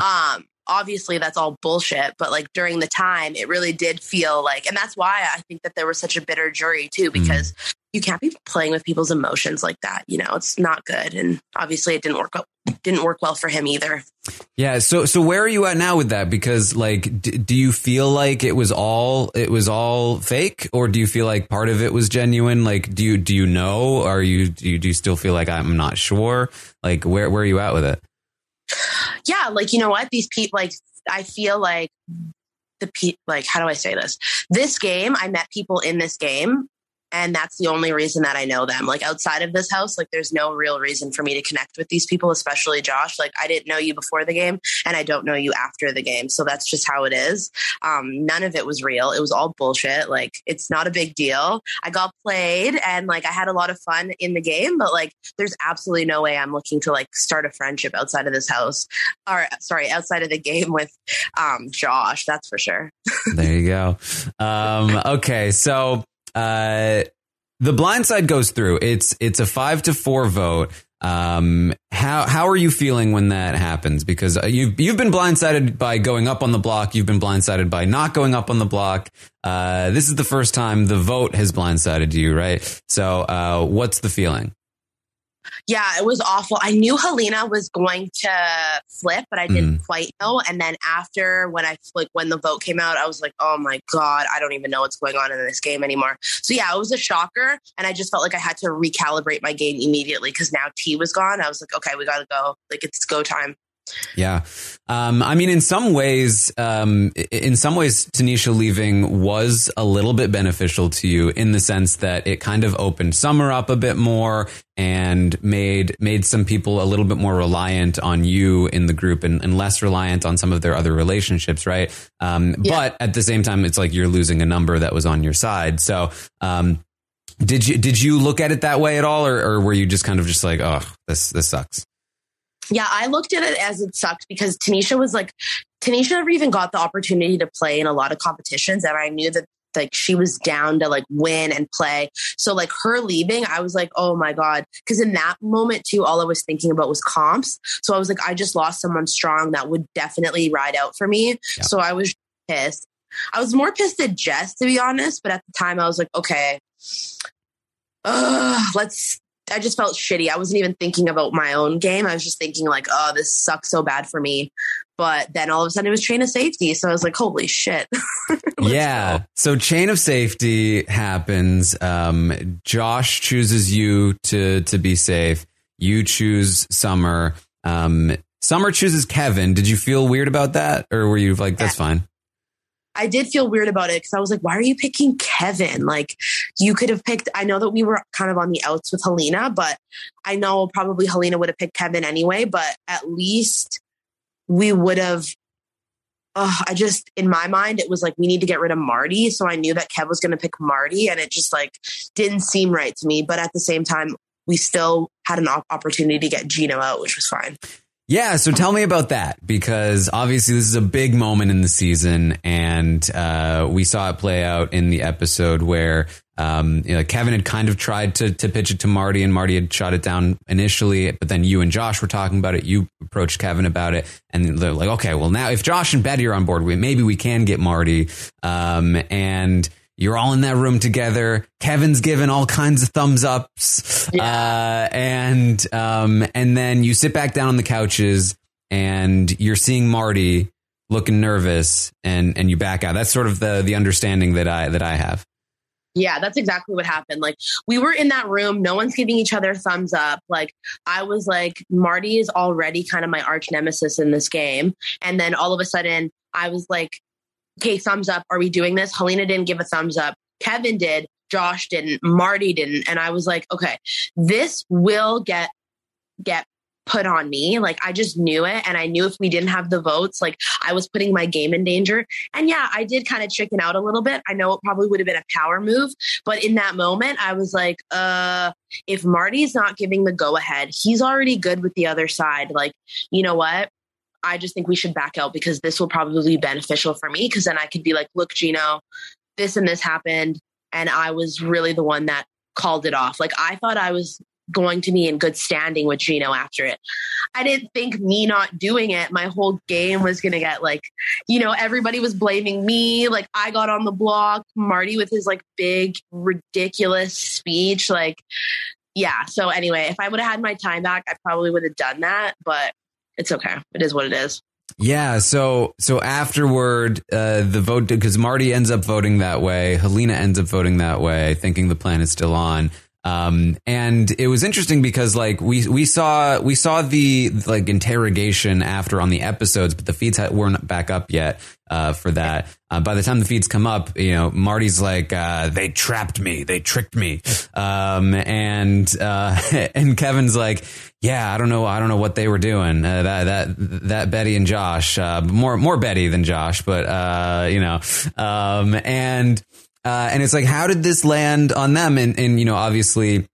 S2: Um, obviously that's all bullshit, but like during the time, it really did feel like, and that's why I think that there was such a bitter jury too, mm-hmm. because mm. you can't be playing with people's emotions like that. You know, it's not good. And obviously it didn't work out. Didn't work well for him either.
S1: Yeah. So, so where are you at now with that? Because like, d- do you feel like it was all, it was all fake or do you feel like part of it was genuine? Like, do you, do you know? Are you, do you, do you still feel like I'm not sure? Like, where, where are you at with it?
S2: Yeah, like you know what? These people like I feel like the pe like how do I say this? This game, I met people in this game and that's the only reason that I know them. Like outside of this house, like there's no real reason for me to connect with these people, especially Josh. Like I didn't know you before the game, and I don't know you after the game, so that's just how it is. Um, none of it was real. It was all bullshit. Like it's not a big deal. I got played, and like I had a lot of fun in the game, but like there's absolutely no way I'm looking to like start a friendship outside of this house, or sorry, outside of the game <laughs> with um, Josh. That's for sure.
S1: there you go. Um, okay, so uh, the blind side goes through. It's it's a five to four vote. Um, how how are you feeling when that happens? Because uh, you've you've been blindsided by going up on the block. You've been blindsided by not going up on the block. Uh, this is the first time the vote has blindsided you, right? So, uh, what's the feeling?
S2: Yeah, it was awful. I knew Helena was going to flip, but I didn't
S1: Mm.
S2: quite know. And then after when I like when the vote came out, I was like, oh my god, I don't even know what's going on in this game anymore. So yeah, it was a shocker, and I just felt like I had to recalibrate my game immediately because now T was gone. I was like, okay, we got to go. Like it's go time.
S1: Yeah. Um, I mean, in some ways, um, in some ways, Tanisha leaving was a little bit beneficial to you in the sense that it kind of opened Summer up a bit more and made made some people a little bit more reliant on you in the group and, and less reliant on some of their other relationships, right? Um, But at the same time, it's like you're losing a number that was on your side. So, um, did you did you look at it that way at all, or, or were you just kind of just like, oh, this this sucks?
S2: Yeah, I looked at it as it sucked because Tanisha was like, Tanisha never even got the opportunity to play in a lot of competitions, and I knew that like she was down to like win and play. So like her leaving, I was like, oh my god, because in that moment too, all I was thinking about was comps. So I was like, I just lost someone strong that would definitely ride out for me. So I was pissed. I was more pissed at Jess to be honest, but at the time I was like, okay, let's I just felt shitty. I wasn't even thinking about my own game. I was just thinking like, oh, this sucks so bad for me. But then all of a sudden it was chain of safety. So I was like, holy shit. <laughs>
S1: yeah. So chain of safety happens. Um, Josh chooses you to to be safe. You choose Summer. Um, Summer chooses Kevin. Did you feel weird about that, or were you like, that's fine?
S2: I did feel weird about it because I was like, why are you picking Kevin? Like, you could have picked, I know that we were kind of on the outs with Helena, but I know probably Helena would have picked Kevin anyway, but at least we would have. I just, in my mind, it was like we need to get rid of Marty. So I knew that Kev was going to pick Marty, and it just like didn't seem right to me. But at the same time, we still had an opportunity to get Gino out, which was fine.
S1: Yeah, so tell me about that because obviously this is a big moment in the season, and uh, we saw it play out in the episode where um, you know, Kevin had kind of tried to to pitch it to Marty, and Marty had shot it down initially, but then you and Josh were talking about it. You approached Kevin about it, and they're like, "Okay, well now if Josh and Betty are on board, we, maybe we can get Marty." Um, and you're all in that room together. Kevin's given all kinds of thumbs ups, uh, and um, and then you sit back down on the couches, and you're seeing Marty looking nervous, and and you back out. That's sort of the the understanding that I that I have.
S2: Yeah, that's exactly what happened. Like we were in that room, no one's giving each other thumbs up. Like I was like, Marty is already kind of my arch nemesis in this game. And then all of a sudden I was like, okay, thumbs up. Are we doing this? Helena didn't give a thumbs up. Kevin did. Josh didn't. Marty didn't. And I was like, okay, this will get get put on me. Like I just knew it. And I knew if we didn't have the votes, like I was putting my game in danger. And yeah, I did kind of chicken out a little bit. I know it probably would have been a power move, but in that moment, I was like, uh, if Marty's not giving the go ahead, he's already good with the other side. Like, you know what? I just think we should back out because this will probably be beneficial for me. Cause then I could be like, look, Gino, this and this happened. And I was really the one that called it off. Like I thought I was going to be in good standing with Gino after it. I didn't think me not doing it, my whole game was going to get like, you know, everybody was blaming me. Like I got on the block, Marty with his like big, ridiculous speech. Like, yeah. So anyway, if I would have had my time back, I probably would have done that, but it's okay. It is what it is.
S1: Yeah, so so afterward, uh, the vote because Marty ends up voting that way, Helena ends up voting that way, thinking the plan is still on. Um, and it was interesting because like we we saw we saw the like interrogation after on the episodes, but the feeds had, weren't back up yet uh, for that. Uh, by the time the feeds come up, you know Marty's like uh, they trapped me, they tricked me, um, and uh, <laughs> and Kevin's like yeah, I don't know, I don't know what they were doing. Uh, that that that Betty and Josh, uh, more more Betty than Josh, but uh, you know, um, and uh, and it's like, how did this land on them? And, and you know, obviously,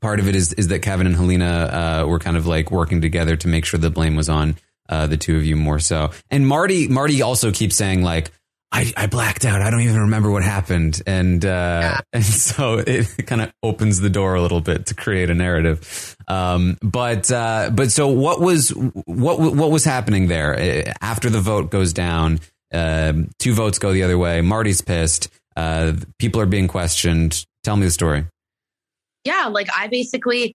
S1: part of it is is that Kevin and Helena uh, were kind of like working together to make sure the blame was on uh, the two of you more so. And Marty Marty also keeps saying like. I, I blacked out. I don't even remember what happened, and uh, yeah. <laughs> and so it kind of opens the door a little bit to create a narrative. Um, but uh, but so what was what what was happening there after the vote goes down? Um, two votes go the other way. Marty's pissed. Uh, people are being questioned. Tell me the story.
S2: Yeah, like I basically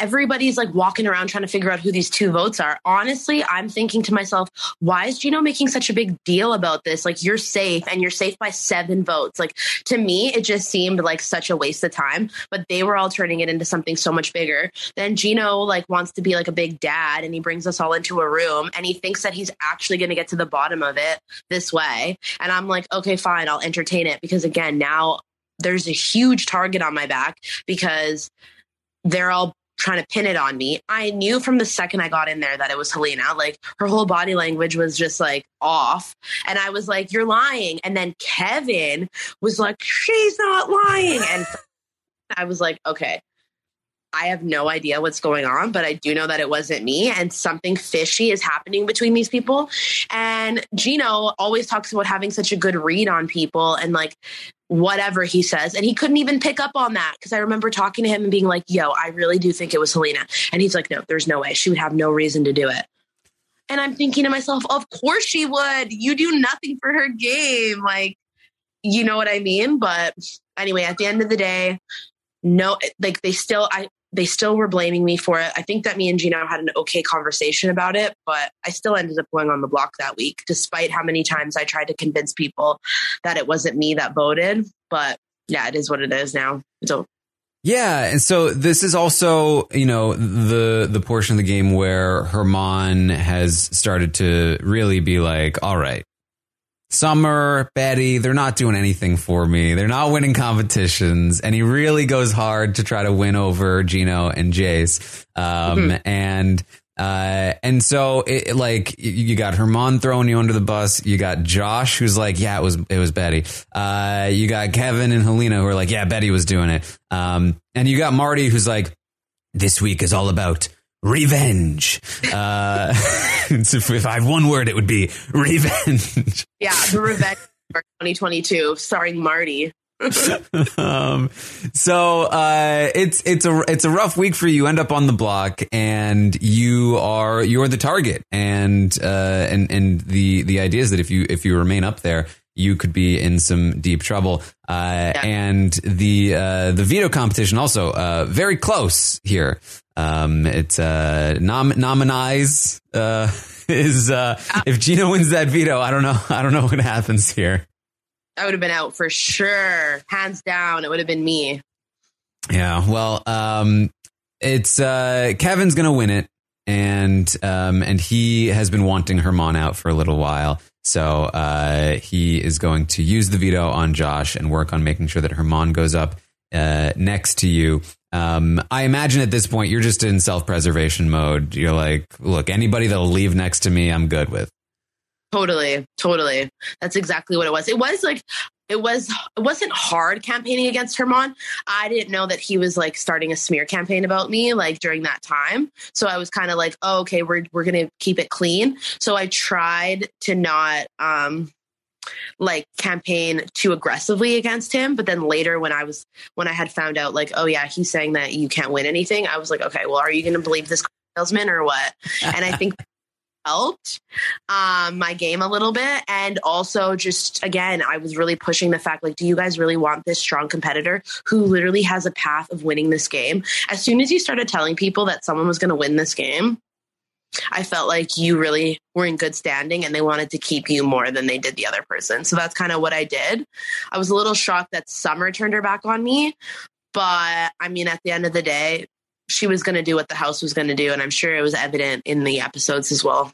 S2: everybody's like walking around trying to figure out who these two votes are. Honestly, I'm thinking to myself, why is Gino making such a big deal about this? Like, you're safe and you're safe by seven votes. Like, to me, it just seemed like such a waste of time, but they were all turning it into something so much bigger. Then Gino, like, wants to be like a big dad and he brings us all into a room and he thinks that he's actually going to get to the bottom of it this way. And I'm like, okay, fine, I'll entertain it because again, now there's a huge target on my back because they're all trying to pin it on me. I knew from the second I got in there that it was Helena. Like her whole body language was just like off. And I was like, you're lying. And then Kevin was like, she's not lying. And <laughs> I was like, okay. I have no idea what's going on, but I do know that it wasn't me and something fishy is happening between these people. And Gino always talks about having such a good read on people and like whatever he says. And he couldn't even pick up on that because I remember talking to him and being like, yo, I really do think it was Helena. And he's like, no, there's no way. She would have no reason to do it. And I'm thinking to myself, of course she would. You do nothing for her game. Like, you know what I mean? But anyway, at the end of the day, no, like they still, I, they still were blaming me for it. I think that me and Gino had an okay conversation about it, but I still ended up going on the block that week, despite how many times I tried to convince people that it wasn't me that voted. But yeah, it is what it is now. So
S1: yeah, and so this is also, you know, the the portion of the game where Herman has started to really be like, all right, Summer, Betty, they're not doing anything for me. They're not winning competitions. And he really goes hard to try to win over Gino and Jace. Um, mm-hmm. and, uh, and so it, like you got Herman throwing you under the bus. You got Josh who's like, yeah, it was, it was Betty. Uh, you got Kevin and Helena who are like, yeah, Betty was doing it. Um, and you got Marty who's like, this week is all about revenge. Uh, <laughs> if I have one word, it would be revenge.
S2: Yeah, the revenge for 2022, starring Marty.
S1: um, so uh, it's it's a it's a rough week for you. you. End up on the block, and you are you're the target. And uh, and and the the idea is that if you if you remain up there, you could be in some deep trouble. Uh, yeah. And the uh, the veto competition also uh, very close here. Um, it's uh, nom- nominize uh, <laughs> is uh, if Gino wins that veto, I don't know. <laughs> I don't know what happens here.
S2: I would have been out for sure, hands down. It would have been me.
S1: Yeah. Well, um, it's uh, Kevin's gonna win it, and um, and he has been wanting Herman out for a little while. So uh, he is going to use the veto on Josh and work on making sure that Herman goes up uh, next to you. Um, I imagine at this point you're just in self preservation mode. You're like, look, anybody that'll leave next to me, I'm good with.
S2: Totally, totally. That's exactly what it was. It was like it was it wasn't hard campaigning against Herman. I didn't know that he was like starting a smear campaign about me like during that time. So I was kind of like, oh, okay, we're we're gonna keep it clean. So I tried to not um like campaign too aggressively against him. But then later when I was when I had found out like, oh yeah, he's saying that you can't win anything, I was like, okay, well, are you gonna believe this salesman or what? And I think helped um, my game a little bit. And also, just again, I was really pushing the fact like, do you guys really want this strong competitor who literally has a path of winning this game? As soon as you started telling people that someone was going to win this game, I felt like you really were in good standing and they wanted to keep you more than they did the other person. So that's kind of what I did. I was a little shocked that Summer turned her back on me, But I mean, at the end of the day, she was going to do what the house was going to do, and I'm sure it was evident in the episodes as well.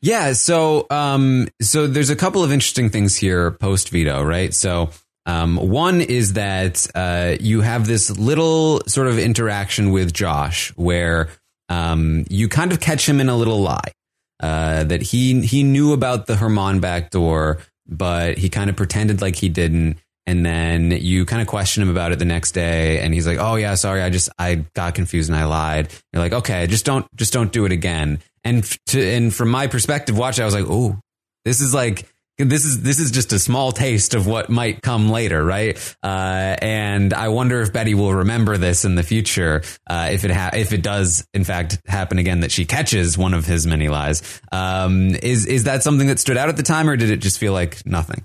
S1: Yeah. So, um, so there's a couple of interesting things here post veto, right? So, um, one is that uh, you have this little sort of interaction with Josh where um, you kind of catch him in a little lie. Uh, that he he knew about the Herman back door, but he kind of pretended like he didn't. And then you kind of question him about it the next day, and he's like, "Oh yeah, sorry, I just I got confused and I lied." You're like, "Okay, just don't just don't do it again." And to and from my perspective, watch, I was like, "Oh, this is like." This is this is just a small taste of what might come later, right? Uh, and I wonder if Betty will remember this in the future, uh, if it ha- if it does in fact happen again that she catches one of his many lies. Um, is is that something that stood out at the time, or did it just feel like nothing?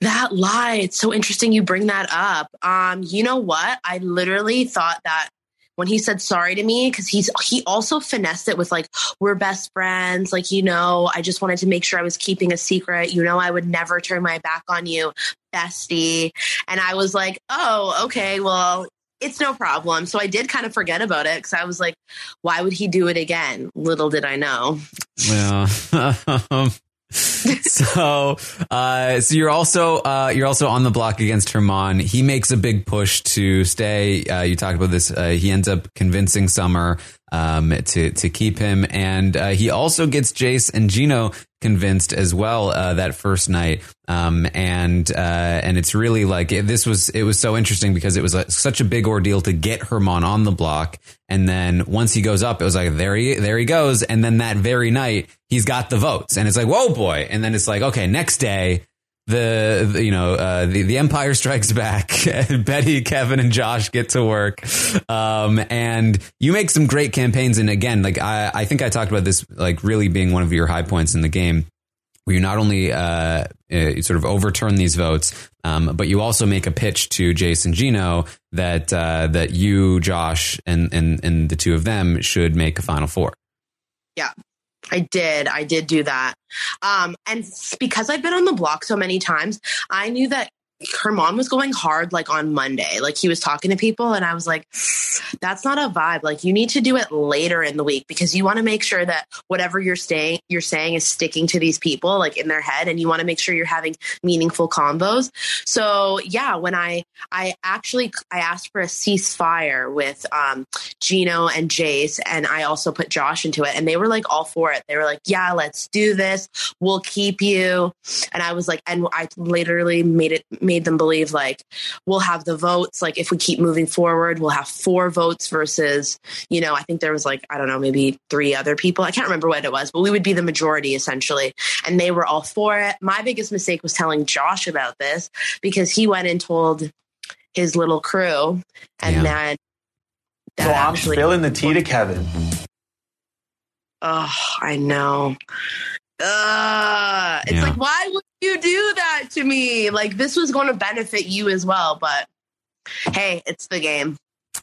S2: That lie, it's so interesting you bring that up. Um, you know what? I literally thought that when he said sorry to me, because he's he also finessed it with like, we're best friends, like, you know, I just wanted to make sure I was keeping a secret. You know, I would never turn my back on you, bestie. And I was like, oh, okay, well, it's no problem. So I did kind of forget about it because I was like, why would he do it again? Little did I know.
S1: Well, <laughs> um, <laughs> so, uh, so you're also uh, you're also on the block against Herman. He makes a big push to stay. Uh, you talked about this. Uh, he ends up convincing Summer um, to to keep him, and uh, he also gets Jace and Gino convinced as well uh, that first night. Um, and uh, and it's really like it, this was it was so interesting because it was a, such a big ordeal to get Herman on the block, and then once he goes up, it was like there he there he goes, and then that very night he's got the votes, and it's like whoa boy, and then it's like okay next day. The, the you know uh, the the Empire Strikes Back. <laughs> Betty, Kevin, and Josh get to work, um, and you make some great campaigns. And again, like I, I think I talked about this, like really being one of your high points in the game where you not only uh, uh, sort of overturn these votes, um, but you also make a pitch to Jace and Gino that uh, that you, Josh, and, and and the two of them should make a final four.
S2: Yeah, I did. I did do that. Um, and because I've been on the block so many times, I knew that Herman was going hard like on Monday. Like he was talking to people, and I was like, that's not a vibe. Like you need to do it later in the week because you want to make sure that whatever you're saying you're saying is sticking to these people like in their head and you want to make sure you're having meaningful combos. So yeah, when I I actually I asked for a ceasefire with um Gino and Jace and I also put Josh into it and they were like all for it. They were like, "Yeah, let's do this. We'll keep you." And I was like and I literally made it made them believe like we'll have the votes like if we keep moving forward, we'll have four votes versus, you know, I think there was like I don't know, maybe three other people. I can't remember what it was, but we would be the majority essentially. And they were all for it. My biggest mistake was telling Josh about this because he went and told his little crew and
S7: Yeah.
S2: then that
S7: So I'm spilling the tea to Kevin.
S2: Oh, I know. Uh, it's
S1: Yeah.
S2: like, why would you do that to me? Like, this was going to benefit you as well, but hey, it's the game.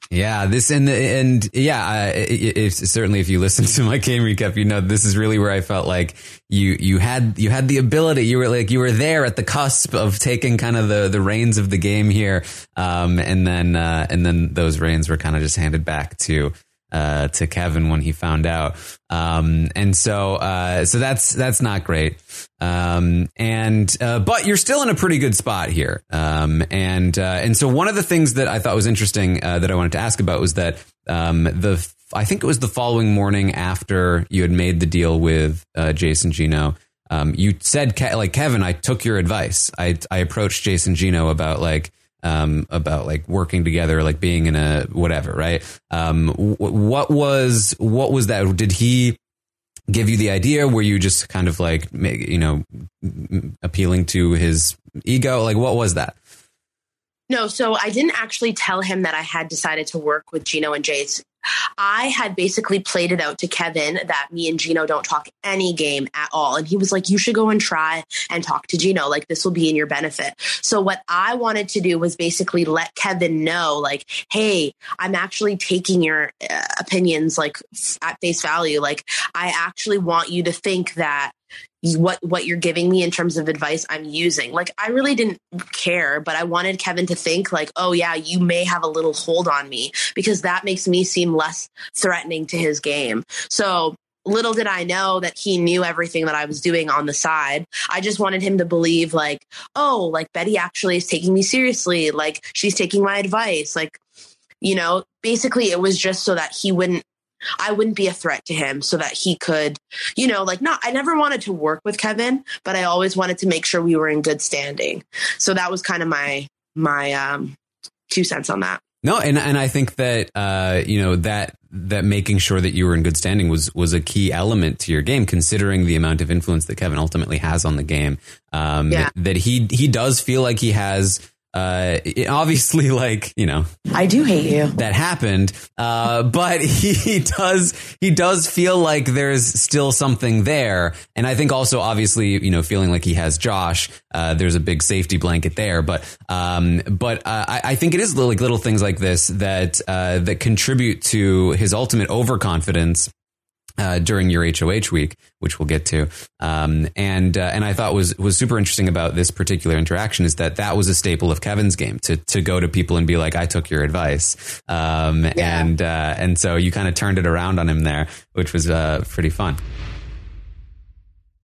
S1: Yeah, this and and yeah, it's certainly if you listen to my game recap, you know this is really where I felt like you you had you had the ability. You were like you were there at the cusp of taking kind of the the reins of the game here, um, and then uh, and then those reins were kind of just handed back to uh, to Kevin when he found out. Um, and so, uh, so that's, that's not great. Um, and, uh, but you're still in a pretty good spot here. Um, and, uh, and so one of the things that I thought was interesting, uh, that I wanted to ask about was that, um, the, I think it was the following morning after you had made the deal with, uh, Jace and Gino. Um, you said, Ke- like, Kevin, I took your advice. I, I approached Jace and Gino about like, um, about like working together, like being in a whatever, right? Um, wh- what was what was that? Did he give you the idea? Were you just kind of like you know appealing to his ego? Like what was that?
S2: No, so I didn't actually tell him that I had decided to work with Gino and Jace. I had basically played it out to Kevin that me and Gino don't talk any game at all. And he was like, you should go and try and talk to Gino. Like, this will be in your benefit. So, what I wanted to do was basically let Kevin know, like, hey, I'm actually taking your uh, opinions like at face value. Like, I actually want you to think that what what you're giving me in terms of advice I'm using. Like I really didn't care, but I wanted Kevin to think like, "Oh yeah, you may have a little hold on me because that makes me seem less threatening to his game." So, little did I know that he knew everything that I was doing on the side. I just wanted him to believe like, "Oh, like Betty actually is taking me seriously, like she's taking my advice." Like, you know, basically it was just so that he wouldn't I wouldn't be a threat to him so that he could, you know, like not, I never wanted to work with Kevin, but I always wanted to make sure we were in good standing. So that was kind of my, my, um, two cents on that.
S1: No, and and I think that uh, you know that that making sure that you were in good standing was was a key element to your game, considering the amount of influence that Kevin ultimately has on the game. Um,
S2: Yeah.
S1: That he he does feel like he has. Uh, it- obviously, <laughs> like you know,
S3: I do hate you.
S1: that happened. Uh, but <laughs> he does he does feel like there's still something there, and I think also obviously you know feeling like he has Josh. Uh, there's a big safety blanket there, but um, but uh, I, I think it is like little things like this that uh, that contribute to his ultimate overconfidence uh, during your HOH week, which we'll get to. Um, and uh, and I thought was was super interesting about this particular interaction is that that was a staple of Kevin's game to to go to people and be like, I took your advice, um, and uh, and so you kind of turned it around on him there, which was uh, pretty fun.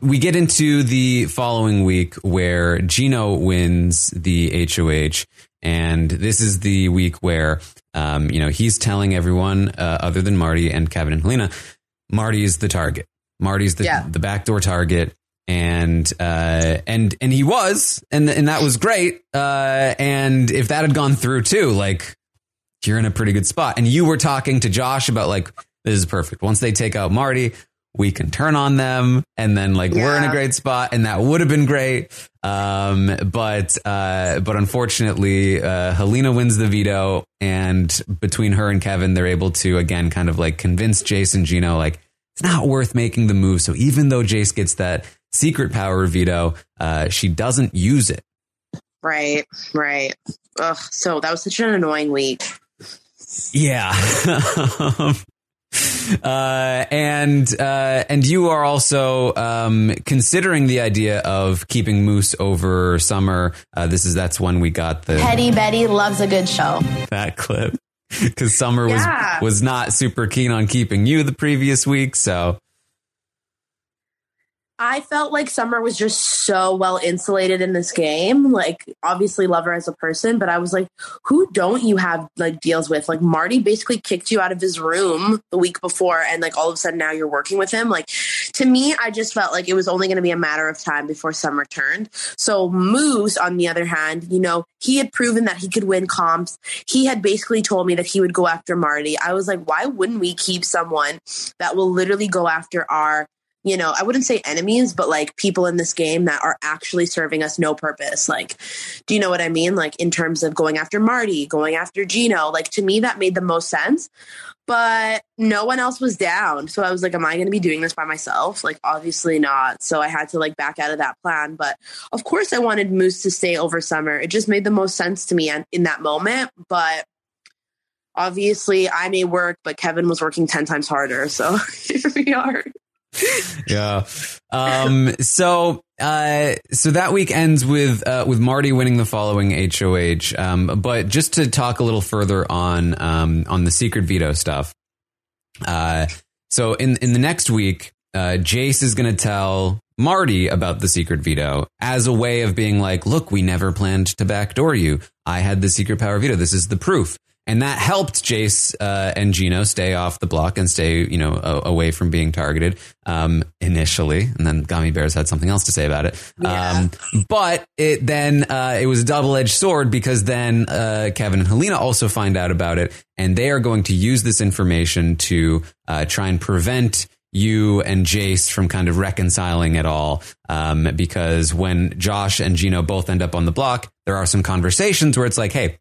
S1: We get into the following week where Gino wins the HOH, and this is the week where um, you know he's telling everyone uh, other than Marty and Kevin and Helena, Marty is the target. Marty's the
S3: Yeah.
S1: the backdoor target. And uh, and and he was, and and that was great. Uh, and if that had gone through too, like you're in a pretty good spot. And you were talking to Josh about like this is perfect. Once they take out Marty, we can turn on them, and then like we're in a great spot, and that would have been great. Um, but uh, but unfortunately, uh, Helena wins the veto, and between her and Kevin, they're able to again kind of like convince Jace and Gino like it's not worth making the move. So even though Jace gets that secret power veto, uh, she doesn't use it.
S2: Right, right. Ugh, so that was such an annoying week.
S1: Yeah. <laughs> <laughs> uh, and uh, and you are also um, considering the idea of keeping Moose over summer. Uh, this is that's when we got the
S3: Petty Betty loves a good show.
S1: that clip <laughs> because Summer was was not super keen on keeping you the previous week. So
S2: I felt like Summer was just so well insulated in this game. Like, obviously, love her as a person, but I was like, who don't you have like deals with? Like, Marty basically kicked you out of his room the week before, and like all of a sudden now you're working with him. Like, to me, I just felt like it was only going to be a matter of time before Summer turned. So, Moose, on the other hand, you know, he had proven that he could win comps. He had basically told me that he would go after Marty. I was like, why wouldn't we keep someone that will literally go after our you know, I wouldn't say enemies, but like people in this game that are actually serving us no purpose. Like, do you know what I mean? Like, in terms of going after Marty, going after Gino, like to me, that made the most sense. But no one else was down. So I was like, am I going to be doing this by myself? Like, obviously not. So I had to like back out of that plan. But of course, I wanted Moose to stay over summer. It just made the most sense to me in- that moment. But obviously, I may work, but Kevin was working 10 times harder. So <laughs> here we are. <laughs>
S1: yeah. Um, so, uh, so that week ends with, uh, with Marty winning the following HOH. Um, but just to talk a little further on, um, on the secret veto stuff. Uh, so in, in the next week, uh, Jace is going to tell Marty about the secret veto as a way of being like, look, we never planned to backdoor you. I had the secret power veto. This is the proof. And that helped Jace uh, and Gino stay off the block and stay, you know, a- away from being targeted um, initially. And then Gummy Bears had something else to say about it. Um, but it then uh, it was a double edged sword because then uh, Kevin and Helena also find out about it, and they are going to use this information to uh, try and prevent you and Jace from kind of reconciling at all. Um, because when Josh and Gino both end up on the block, there are some conversations where it's like, hey,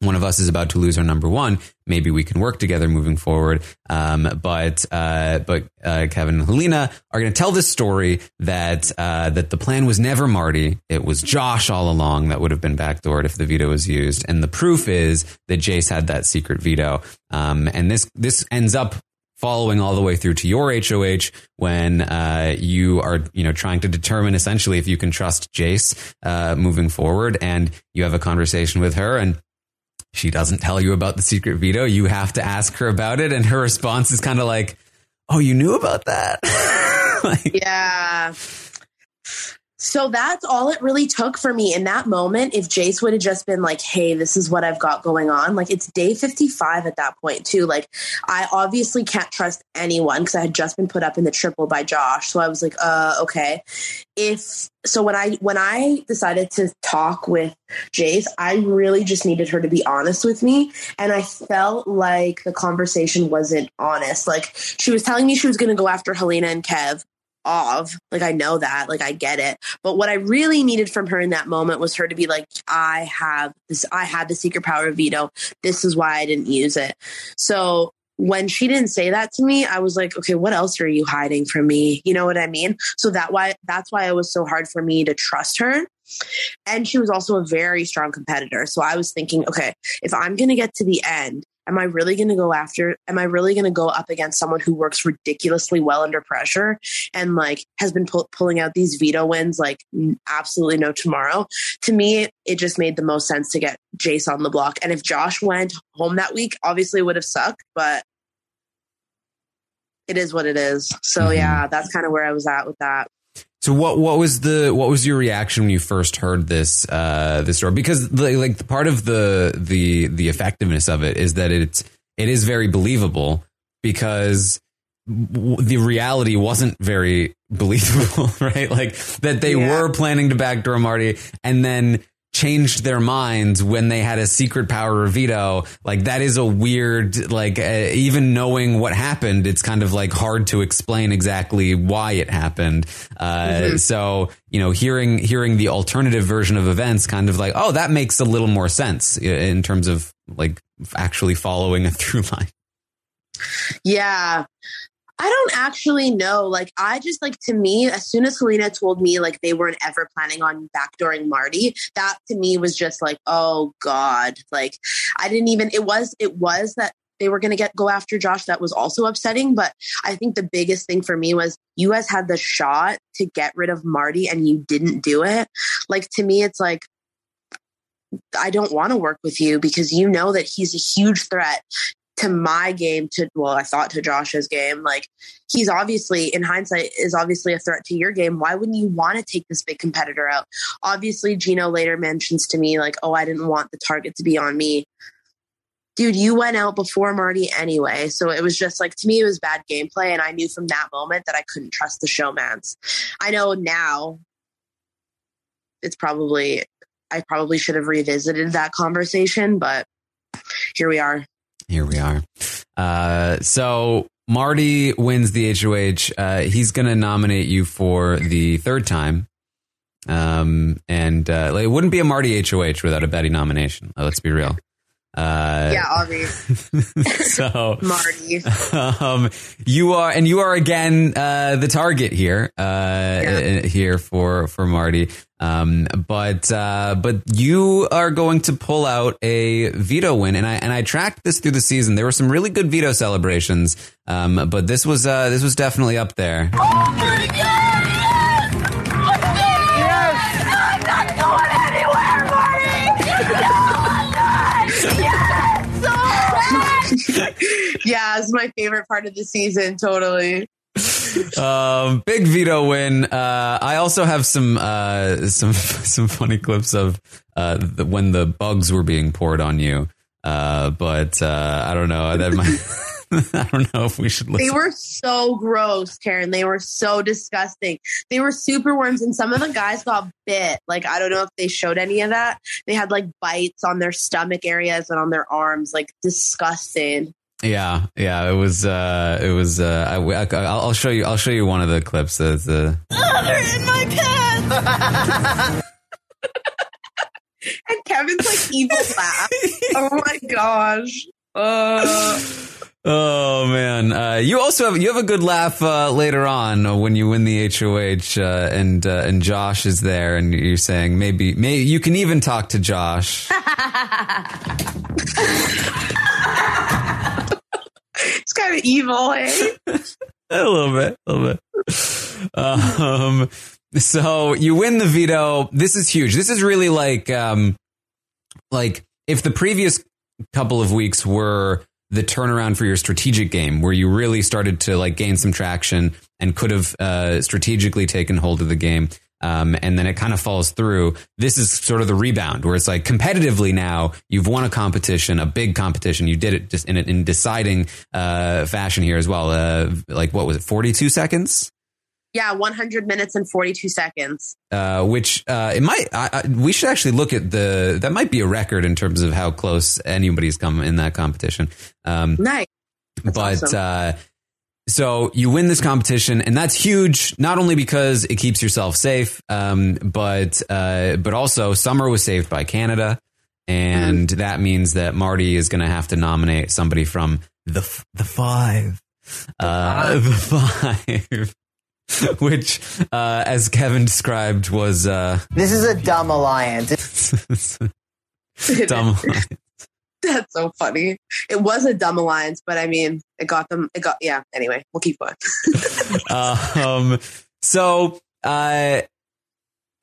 S1: one of us is about to lose our number one. Maybe we can work together moving forward. Um, but uh, but uh, Kevin and Helena are going to tell this story that uh, that the plan was never Marty. It was Josh all along that would have been backdoored if the veto was used. And the proof is that Jace had that secret veto. Um, and this this ends up following all the way through to your HOH when uh, you are, you know, trying to determine essentially if you can trust Jace uh, moving forward, and you have a conversation with her, and she doesn't tell you about the secret veto. You have to ask her about it, and her response is kind of like, "Oh, you knew about that." <laughs>
S2: yeah. So that's all it really took for me in that moment. If Jace would have just been like, hey, this is what I've got going on, like it's day 55 at that point, too. Like, I obviously can't trust anyone because I had just been put up in the triple by Josh. So I was like, uh, okay. If so, when I when I decided to talk with Jace, I really just needed her to be honest with me. And I felt like the conversation wasn't honest. Like, she was telling me she was going to go after Helena and Kev of like i know that like i get it. But what i really needed from her in that moment was her to be like i have this i had the secret power of veto. This is why i didn't use it. So when she didn't say that to me i was like okay what else are you hiding from me? You know what i mean? So that why that's why it was so hard for me to trust her. And she was also a very strong competitor. So i was thinking okay if i'm going to get to the end am I really going to go after? Am I really going to go up against someone who works ridiculously well under pressure and like has been pull- pulling out these veto wins like absolutely no tomorrow? To me, it just made the most sense to get Jace on the block. And if Josh went home that week, obviously it would have sucked, but it is what it is. So mm-hmm. yeah, that's kind of where I was at with that.
S1: So what what was the what was your reaction when you first heard this uh this story? Because the, like the part of the the the effectiveness of it is that it's it is very believable because the reality wasn't very <laughs> believable, <laughs> right? Like that they yeah. were planning to backdoor Marty and then changed their minds when they had a secret power of veto. Like that is a weird like uh, even knowing what happened it's kind of like hard to explain exactly why it happened. Uh, mm-hmm. so you know hearing hearing the alternative version of events kind of like oh that makes a little more sense in terms of like actually following a through line.
S2: Yeah I don't actually know. Like, I just like to me, as soon as Helena told me like they weren't ever planning on backdooring Marty, that to me was just like, oh God. Like, I didn't even, it was, it was that they were going to get go after Josh. That was also upsetting. But I think the biggest thing for me was you guys had the shot to get rid of Marty and you didn't do it. Like, to me, it's like, I don't want to work with you because you know that he's a huge threat to my game to well i thought to josh's game like he's obviously in hindsight is obviously a threat to your game. Why wouldn't you want to take this big competitor out? Obviously gino later mentions to me like oh i didn't want the target to be on me. Dude you went out before marty anyway so it was just like to me it was bad gameplay and i knew from that moment that i couldn't trust the showmans. I know now it's probably i probably should have revisited that conversation but here we are
S1: here we are. Uh, so Marty wins the HOH. Uh, he's going to nominate you for the third time. Um, and uh, it wouldn't be a Marty HOH without a Betty nomination. Let's be real. Uh,
S2: yeah, obviously. <laughs>
S1: so
S2: Marty.
S1: um, you are, and you are again uh, the target here, uh, here for for Marty. Um, but uh, but you are going to pull out a veto win, and I and I tracked this through the season. There were some really good veto celebrations, um, but this was uh, this was definitely up there.
S8: Oh <laughs>
S2: yeah, it's my favorite part of the season. Totally.
S1: um, big veto win. Uh, I also have some uh, some <laughs> some funny clips of uh, the, when the bugs were being poured on you. Uh, but uh, I don't know. That might. <laughs> <laughs> I don't know if we should listen.
S2: They were so gross, Karen. They were so disgusting. They were super worms, and some of the guys got bit. Like I don't know if they showed any of that. They had like bites on their stomach areas and on their arms, like disgusting.
S1: Yeah, yeah. It was. Uh, it was. Uh, I, I, I'll show you. I'll show you one of the clips. That's uh,
S8: Oh, they're in my pants! <laughs>
S2: And Kevin's like evil laugh. Oh my gosh. Uh,
S1: Oh man, uh, you also have you have a good laugh uh, later on when you win the HOH, uh, and uh, and Josh is there, and you're saying maybe maybe you can even talk to Josh. <laughs>
S2: it's kind of evil, eh? <laughs>
S1: a little bit, a little bit. Um, so you win the veto. This is huge. This is really like, um, like if the previous couple of weeks were the turnaround for your strategic game, where you really started to like gain some traction and could have uh, strategically taken hold of the game. Um, and then it kind of falls through. This is sort of the rebound where it's like competitively now you've won a competition, a big competition. You did it just in in deciding uh, fashion here as well. Uh, like what was it, forty two seconds?
S2: Yeah, 100 minutes and 42 seconds.
S1: Uh, which uh, it might. I, I, we should actually look at the. That might be a record in terms of how close anybody's come in that competition. Um,
S2: Nice.
S1: but
S2: awesome.
S1: uh, so you win this competition, and that's huge. Not only because it keeps yourself safe, um, but uh, but also Summer was saved by Canada, and that means that Marty is going to have to nominate somebody from the the five, uh, <laughs> the five. <laughs> Which, uh, as Kevin described, was uh,
S9: This is a dumb alliance. <laughs>
S1: dumb. <laughs> Alliance.
S2: That's so funny. It was a dumb alliance, but I mean, it got them. It got yeah. Anyway, we'll keep going.
S1: um, so, uh,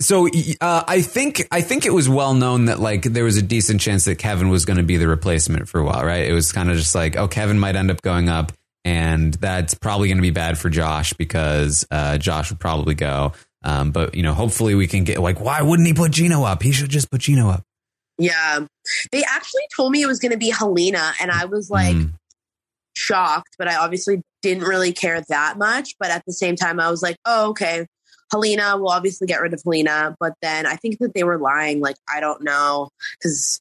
S1: so uh, I think I think it was well known that like there was a decent chance that Kevin was going to be the replacement for a while, right? It was kind of just like, oh, Kevin might end up going up, and that's probably going to be bad for Josh because uh, Josh would probably go. Um, but you know, hopefully we can get like, why wouldn't he put Gino up? He should just put Gino up.
S2: Yeah, they actually told me it was going to be Helena, and I was like
S1: Mm.
S2: shocked, but I obviously didn't really care that much. But at the same time, I was like, oh, okay. Helena, we'll obviously get rid of Helena, but then I think that they were lying. Like, I don't know, because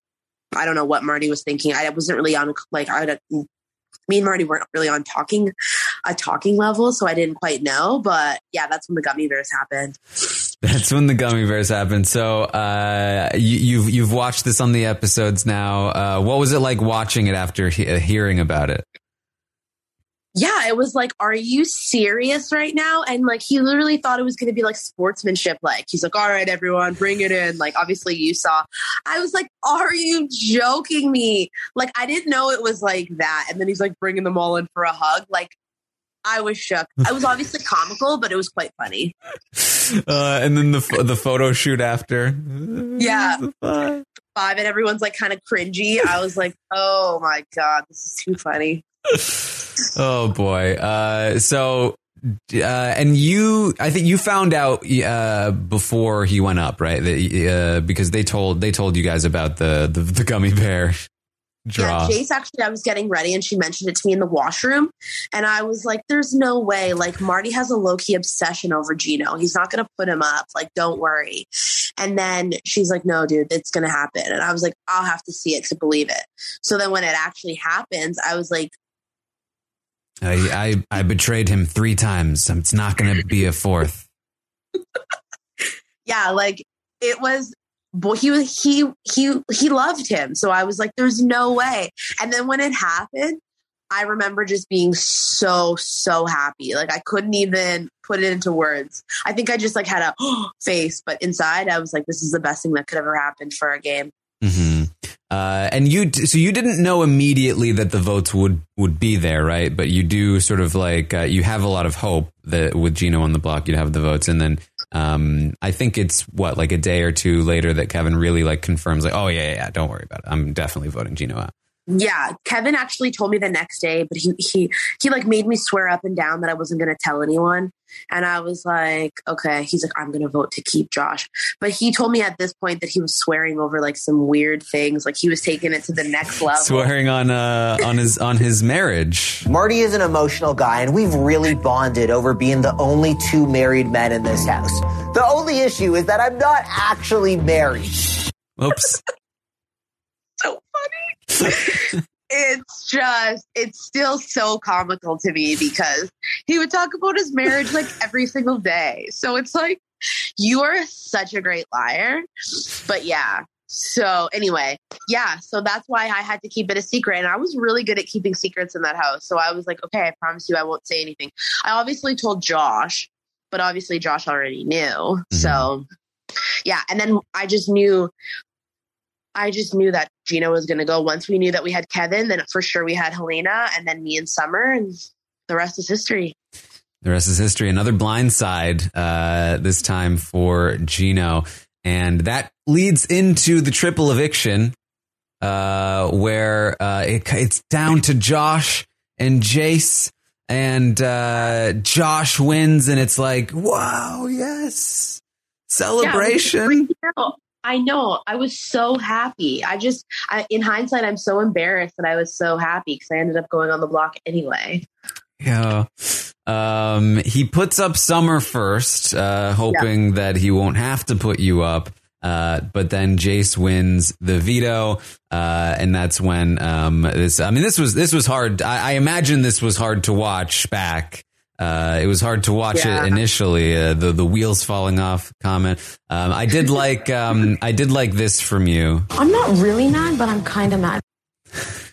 S2: I don't know what Marty was thinking. I wasn't really on like I me and Marty weren't really on talking a talking level, so I didn't quite know. But yeah, that's when the gummy bears happened.
S1: That's when the gummy bears happened. So uh, you, you've you've watched this on the episodes now. Uh, what was it like watching it after he- uh, hearing about it?
S2: Yeah, it was like, are you serious right now? And like, he literally thought it was going to be like sportsmanship. Like, he's like, all right, everyone, bring it in. Like, obviously, you saw. I was like, are you joking me? Like, I didn't know it was like that. And then he's like bringing them all in for a hug. Like, I was shook. I was obviously <laughs> comical, but it was quite funny.
S1: Uh, and then the the photo shoot after.
S2: Yeah. Five, and everyone's like kind of cringy. I was like, oh my God, this is too funny. <laughs>
S1: Oh boy. Uh, so. Uh, and you, I think you found out uh, before he went up, right? That, uh, because they told they told you guys about the the, the gummy bear draw.
S2: Yeah, Jace actually, I was getting ready and she mentioned it to me in the washroom. And I was like, there's no way. Like, Marty has a low key obsession over Gino. He's not going to put him up. Like, don't worry. And then she's like, no, dude, it's going to happen. And I was like, I'll have to see it to believe it. So then when it actually happens, I was like,
S1: I, I I betrayed him three times. It's not going to be a fourth. <laughs>
S2: yeah, like it was boy, he was he he he loved him. So I was like, there's no way. And then when it happened, I remember just being so so happy. Like I couldn't even put it into words. I think I just like had a <gasps> face, but inside I was like, this is the best thing that could ever happen for a game.
S1: hmm Uh, and you, so you didn't know immediately that the votes would would be there, right? But you do sort of like uh, you have a lot of hope that with Gino on the block, you'd have the votes, and then um, I think it's what like a day or two later that Kevin really like confirms, like, oh yeah, yeah, yeah don't worry about it. I'm definitely voting Gino out.
S2: Yeah, Kevin actually told me the next day, but he he he like made me swear up and down that I wasn't going to tell anyone. And I was like, okay. He's like, I'm going to vote to keep Josh. But he told me at this point that he was swearing over like some weird things, like he was taking it to the next level.
S1: Swearing on uh on his on his marriage.
S9: Marty is an emotional guy, and we've really bonded over being the only two married men in this house. The only issue is that I'm not actually married.
S1: Oops. <laughs>
S2: so funny. <laughs> it's just, it's still so comical to me because he would talk about his marriage like every single day. So it's like, you are such a great liar. But yeah. So anyway, yeah. So that's why I had to keep it a secret. And I was really good at keeping secrets in that house. So I was like, okay, I promise you I won't say anything. I obviously told Josh, but obviously Josh already knew. Mm-hmm. So yeah. And then I just knew I just knew that Gino was going to go. Once we knew that we had Kevin, then for sure we had Helena and then me and Summer, and the rest is history.
S1: The rest is history. Another blind side, uh, this time for Gino. And that leads into the triple eviction, uh, where, uh, it, it's down to Josh and Jace and, uh, Josh wins and it's like, wow, yes. Celebration.
S2: Yeah, I know. I was so happy. I just, I, in hindsight, I'm so embarrassed that I was so happy because I ended up going on the block anyway.
S1: Yeah. Um, he puts up Summer first, uh, hoping that he won't have to put you up. Uh, but then Jace wins the veto, uh, and that's when um, this. I mean, this was this was hard. I, I imagine this was hard to watch back. Uh, it was hard to watch
S2: Yeah.
S1: it initially. Uh, the the wheels falling off comment. Um, I did <laughs> like um, I did like this from you.
S2: I'm not really mad, but I'm kind of mad.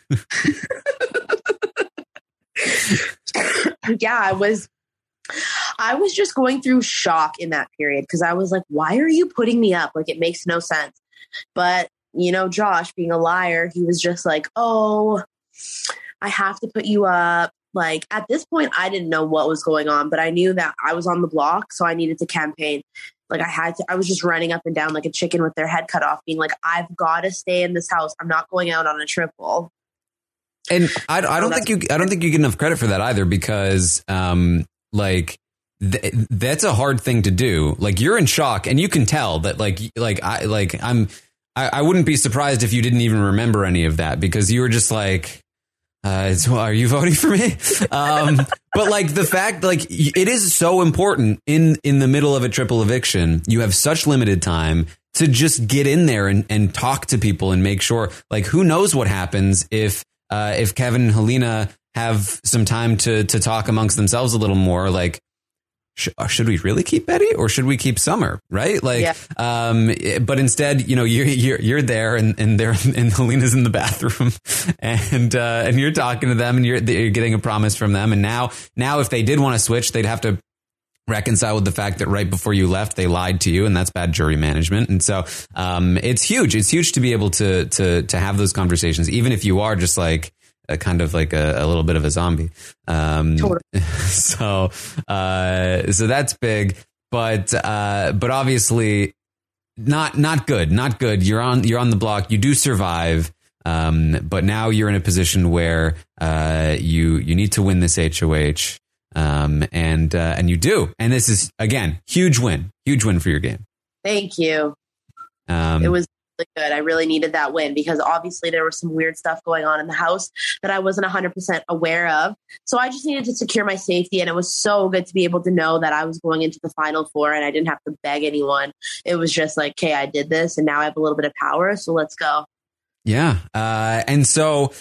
S2: <laughs> yeah, I was I was just going through shock in that period because I was like, why are you putting me up? Like it makes no sense. But, you know, Josh being a liar, he was just like, "Oh, I have to put you up." Like at this point I didn't know what was going on, but I knew that I was on the block, so I needed to campaign. Like I had to I was just running up and down like a chicken with their head cut off being like, "I've got to stay in this house. I'm not going out on a triple."
S1: And I, I don't think you I don't think you get enough credit for that either because um like th- that's a hard thing to do. Like you're in shock and you can tell that like like I like I'm I, I wouldn't be surprised if you didn't even remember any of that because you were just like uh, are you voting for me? Um, but like the fact, like it is so important in in the middle of a triple eviction. You have such limited time to just get in there and, and talk to people and make sure. Like, who knows what happens if uh, if Kevin and Helena have some time to to talk amongst themselves a little more? Like, sh- should we really keep Betty or should we keep Summer? Right? Like,
S2: Yeah.
S1: um, but instead, you know, you're you're you're there and and they're <laughs> and Helena's in the bathroom, <laughs> and uh, and you're talking to them and you're you're getting a promise from them, and now now if they did want to switch, they'd have to reconcile with the fact that right before you left they lied to you and that's bad jury management and so um, it's huge it's huge to be able to to to have those conversations even if you are just like a kind of like a, a little bit of a zombie. Um, <laughs> so uh, so that's big but uh, but obviously not not good not good. You're on you're on the block. You do survive um, but now you're in a position where uh, you you need to win this HOH um, and uh, and you do. And this is again huge win huge win for your game.
S2: Thank you.
S1: um,
S2: it was good. I really needed that win because obviously there was some weird stuff going on in the house that I wasn't 100% aware of. So I just needed to secure my safety. And it was so good to be able to know that I was going into the final four and I didn't have to beg anyone. It was just like, okay, I did this and now I have a little bit of power. So let's go.
S1: Yeah. Uh, and so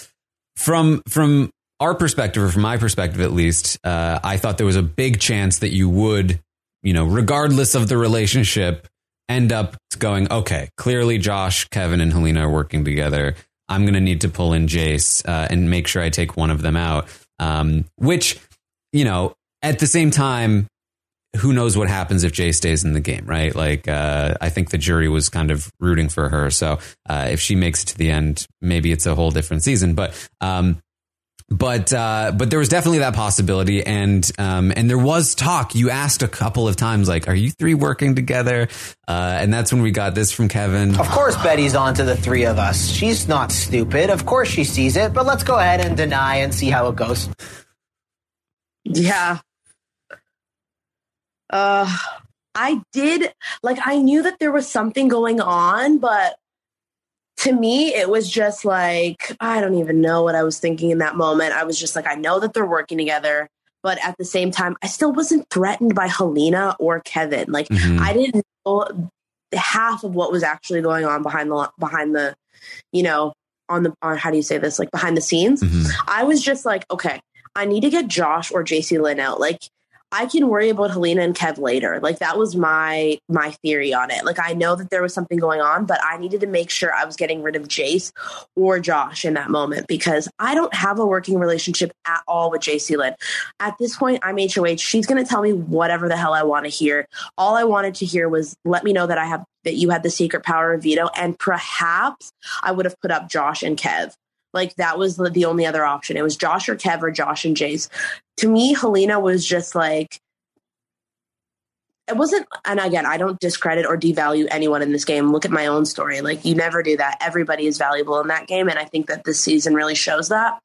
S1: from from our perspective, or from my perspective at least, uh, I thought there was a big chance that you would, you know, regardless of the relationship, end up going, okay, clearly Josh, Kevin, and Helena are working together. I'm going to need to pull in Jace uh, and make sure I take one of them out. Um, which, you know, at the same time, who knows what happens if Jay stays in the game, right? Like, uh, I think the jury was kind of rooting for her. So uh, if she makes it to the end, maybe it's a whole different season. But um, but uh, but there was definitely that possibility, and um, and there was talk. You asked a couple of times, like, "Are you three working together?" Uh, and that's when we got this from Kevin.
S9: Of course, Betty's on to the three of us. She's not stupid. Of course, she sees it. But let's go ahead and deny and see how it goes.
S2: Yeah. Uh, I did like I knew that there was something going on, but to me, it was just like I don't even know what I was thinking in that moment. I was just like, I know that they're working together, but at the same time, I still wasn't threatened by Helena or Kevin. Like
S1: Mhm.
S2: I didn't know half of what was actually going on behind the behind the, you know, on the on how do you say this? Like behind the scenes. I was just like, okay, I need to get Josh or JC Lynn out. Like I can worry about Helena and Kev later. Like that was my my theory on it. Like I know that there was something going on, but I needed to make sure I was getting rid of Jace or Josh in that moment because I don't have a working relationship at all with JC Lynn. At this point, I'm HOH. She's going to tell me whatever the hell I want to hear. All I wanted to hear was let me know that I have that you had the secret power of veto, and perhaps I would have put up Josh and Kev. Like that was the only other option. It was Josh or Kev or Josh and Jace. To me, Helena was just like it wasn't and again i don't discredit or devalue anyone in this game. Look at my own story. Like you never do that. Everybody is valuable in that game and i think that this season really shows that.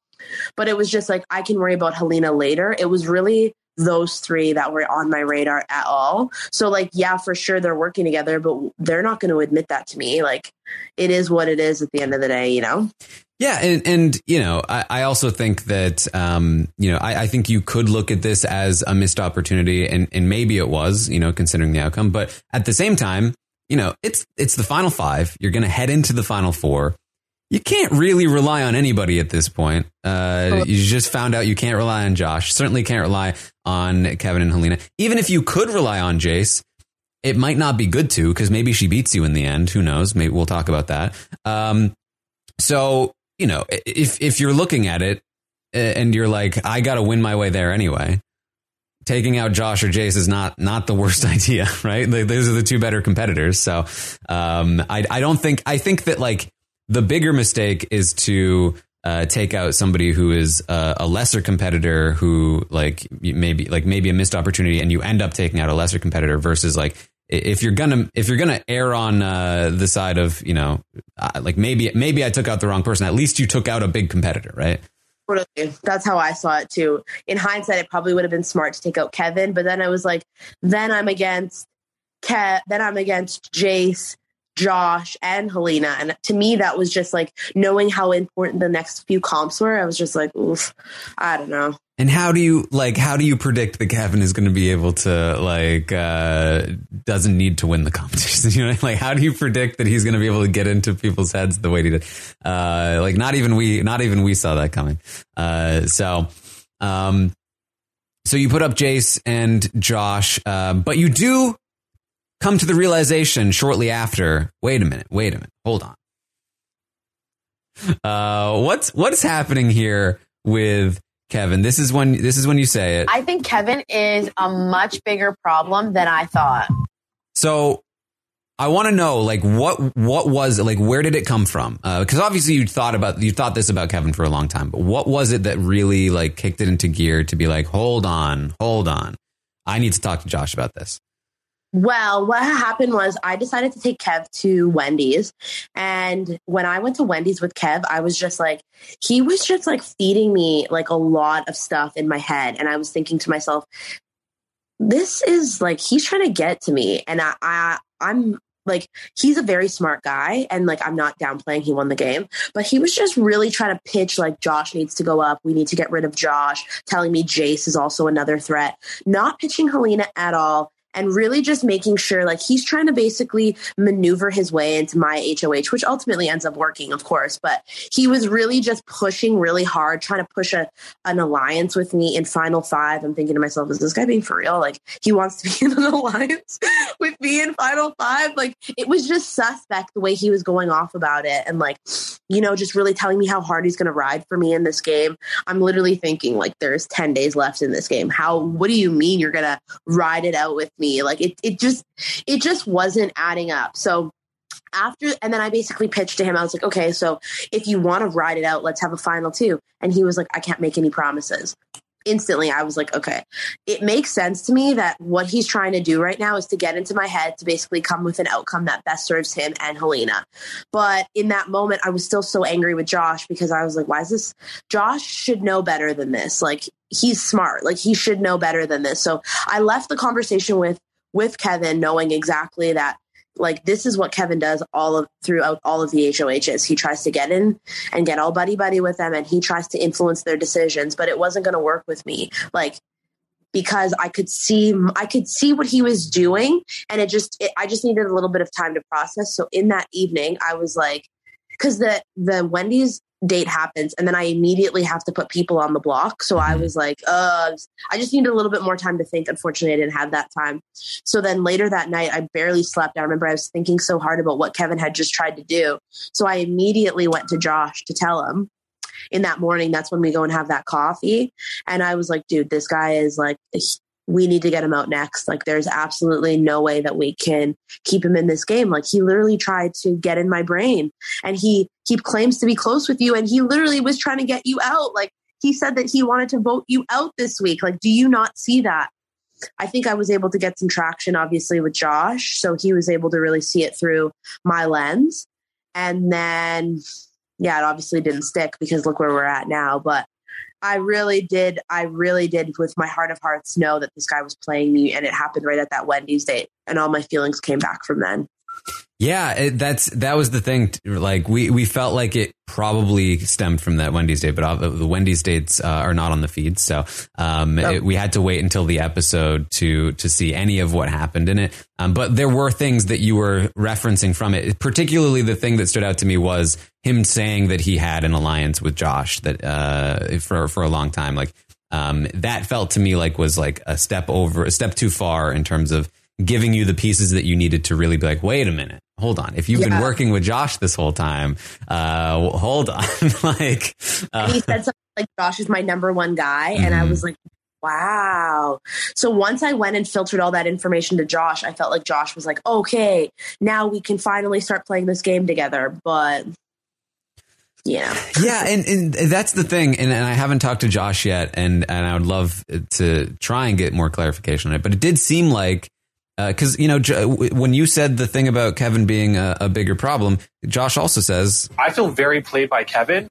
S2: But it was just like i can worry about helena later. It was really those three that were on my radar at all. So like yeah for sure they're working together but they're not going to admit that to me. Like it is what it is at the end of the day you know
S1: Yeah, and, and you know, I, I also think that um, you know, I, I think you could look at this as a missed opportunity, and and maybe it was, you know, considering the outcome. But at the same time, you know, it's it's the final five. You're going to head into the final four. You can't really rely on anybody at this point. Uh, you just found out you can't rely on Josh. Certainly can't rely on Kevin and Helena. Even if you could rely on Jace, it might not be good to because maybe she beats you in the end. Who knows? Maybe we'll talk about that. Um, so you know, if if you're looking at it uh, and you're like, I got to win my way there anyway. Taking out Josh or Jace is not not the worst <laughs> idea, right? Those are the two better competitors. So um, I I don't think I think that like the bigger mistake is to uh, take out somebody who is a, a lesser competitor who like maybe like maybe a missed opportunity, and you end up taking out a lesser competitor versus like if you're gonna if you're gonna err on uh, the side of you know uh, like maybe maybe I took out the wrong person. At least you took out a big competitor, right?
S2: Totally. That's how I saw it too. In hindsight, it probably would have been smart to take out Kevin, but then I was like, then I'm against Kev, then I'm against Jace, Josh, and Helena. And to me, that was just like knowing how important the next few comps were. I was just like, oof, I don't know.
S1: And how do you like? How do you predict that Kevin is going to be able to like uh doesn't need to win the competition? <laughs> You know, like how do you predict that he's going to be able to get into people's heads the way he did? Uh, like not even we, not even we saw that coming. Uh, so, um, so you put up Jace and Josh, uh, but you do come to the realization shortly after. Wait a minute. Wait a minute. Hold on. Uh, what's what's happening here with Kevin? This is when this is when you say it.
S3: I think Kevin is a much bigger problem than I thought.
S1: So I want to know, like, what what was it? Like, where did it come from? Uh, because obviously you thought about you thought this about Kevin for a long time, but what was it that really like kicked it into gear to be like, hold on, hold on, I need to talk to Josh about this.
S2: Well, what happened was I decided to take Kev to Wendy's. And when I went to Wendy's with Kev, I was just like, he was just like feeding me like a lot of stuff in my head. And I was thinking to myself, this is like, he's trying to get to me. And I, I I'm like, he's a very smart guy. And like, I'm not downplaying he won the game, but he was just really trying to pitch like Josh needs to go up. We need to get rid of Josh, telling me Jace is also another threat, not pitching Helena at all and really just making sure like he's trying to basically maneuver his way into my HOH, which ultimately ends up working, of course. But he was really just pushing really hard, trying to push a, an alliance with me in Final Five. I'm thinking to myself, is this guy being for real? Like he wants to be <laughs> in an alliance with me in Final Five. Like it was just suspect the way he was going off about it. And like, you know, just really telling me how hard he's going to ride for me in this game. I'm literally thinking like there's 10 days left in this game. How, what do you mean you're going to ride it out with me? Like it, it just, it just wasn't adding up. So after, and then I basically pitched to him. I was like, okay, so if you want to ride it out, let's have a final two. And he was like, I can't make any promises instantly I was like, okay, it makes sense to me that what he's trying to do right now is to get into my head to basically come with an outcome that best serves him and Helena. But in that moment, I was still so angry with Josh because I was like, why is this? Josh should know better than this. Like, he's smart. Like, he should know better than this. So I left the conversation with with Kevin knowing exactly that like this is what Kevin does all of throughout all of the HOHs. He tries to get in and get all buddy buddy with them and he tries to influence their decisions, but it wasn't going to work with me. Like because I could see I could see what he was doing and it just it, I just needed a little bit of time to process. So in that evening, I was like cuz the the Wendy's date happens and then I immediately have to put people on the block. So I was like, uh, I just needed a little bit more time to think. Unfortunately, I didn't have that time. So then later that night, I barely slept. I remember I was thinking so hard about what Kevin had just tried to do. So I immediately went to Josh to tell him in that morning. That's when we go and have that coffee. And I was like, dude, this guy is like we need to get him out next. Like there's absolutely no way that we can keep him in this game. Like he literally tried to get in my brain and he he claims to be close with you and he literally was trying to get you out. Like he said that he wanted to vote you out this week. Like do you not see that? I think I was able to get some traction obviously with Josh, so he was able to really see it through my lens. And then yeah, it obviously didn't stick because look where we're at now, but I really did. I really did, with my heart of hearts, know that this guy was playing me, and it happened right at that Wendy's date, and all my feelings came back from then.
S1: Yeah, it, that's that was the thing. Like we we felt like it probably stemmed from that Wendy's date, but the Wendy's dates uh, are not on the feed, so um, it, we had to wait until the episode to to see any of what happened in it. Um, but there were things that you were referencing from it. Particularly, the thing that stood out to me was him saying that he had an alliance with Josh that uh, for for a long time. Like um, that felt to me like was like a step over, a step too far in terms of giving you the pieces that you needed to really be like, wait a minute, hold on. If you've yeah. been working with Josh this whole time, uh, hold on. <laughs> like,
S2: uh, he said something like, Josh is my number one guy. Mm-hmm. And I mm-hmm. was like, wow. So once I went and filtered all that information to Josh, I felt like Josh was like, okay, now we can finally start playing this game together. But yeah.
S1: yeah, and, and that's the thing. And, and I haven't talked to Josh yet, and, and I would love to try and get more clarification on it. But it did seem like because uh, you know when you said the thing about Kevin being a, a, bigger problem, Josh also says
S10: I feel very played by Kevin.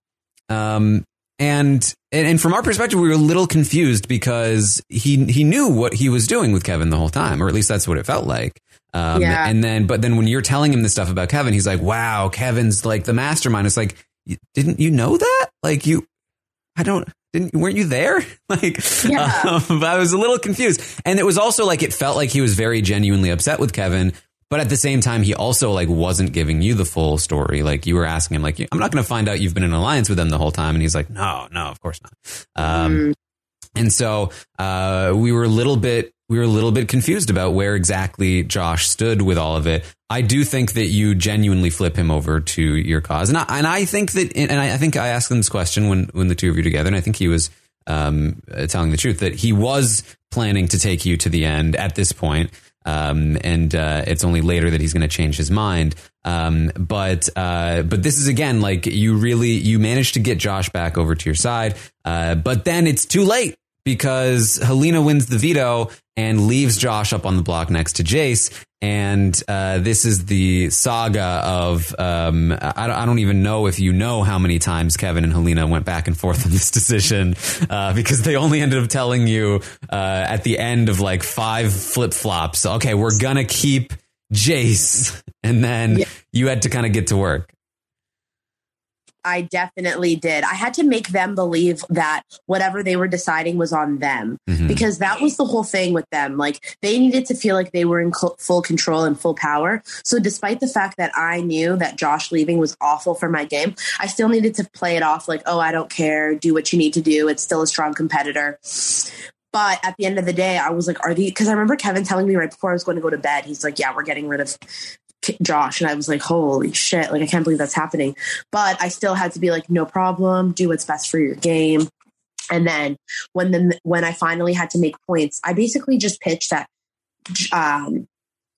S1: Um, and, and and from our perspective, we were a little confused because he he knew what he was doing with Kevin the whole time, or at least that's what it felt like. Um, yeah. And then, but then when you're telling him the stuff about Kevin, he's like, "Wow, Kevin's like the mastermind." It's like, didn't you know that? Like you, I don't didn't weren't you there? <laughs> like, yeah. um, <laughs> I was a little confused, and it was also like it felt like he was very genuinely upset with Kevin, but at the same time, he also like wasn't giving you the full story. Like you were asking him, like, I'm not going to find out you've been in alliance with them the whole time, and he's like, No, no, of course not. Um, mm. And so uh, we were a little bit we were a little bit confused about where exactly Josh stood with all of it. I do think that you genuinely flip him over to your cause, and I, and I think that, and I think I asked him this question when when the two of you together, and I think he was um, telling the truth that he was planning to take you to the end at this point. Um, and uh, it's only later that he's going to change his mind. Um, but uh, but this is again like you really you managed to get Josh back over to your side, uh, but then it's too late because Helena wins the veto and leaves Josh up on the block next to Jace. And uh, this is the saga of um, I, I, don't even know if you know how many times Kevin and Helena went back and forth on this decision uh, because they only ended up telling you uh, at the end of like five flip flops. Okay, we're gonna keep Jace, and then yeah. you had to kind of get to work.
S2: I definitely did. I had to make them believe that whatever they were deciding was on them
S1: Mhm.
S2: because that was the whole thing with them. Like they needed to feel like they were in cl- full control and full power. So despite the fact that I knew that Josh leaving was awful for my game, I still needed to play it off like, "Oh, I don't care. Do what you need to do. It's still a strong competitor." But at the end of the day, I was like, "Are these?" Because I remember Kevin telling me right before I was going to go to bed, he's like, "Yeah, we're getting rid of Josh," and I was like, "Holy shit!" Like I can't believe that's happening. But I still had to be like, "No problem. Do what's best for your game." And then when the when I finally had to make points, I basically just pitched that um,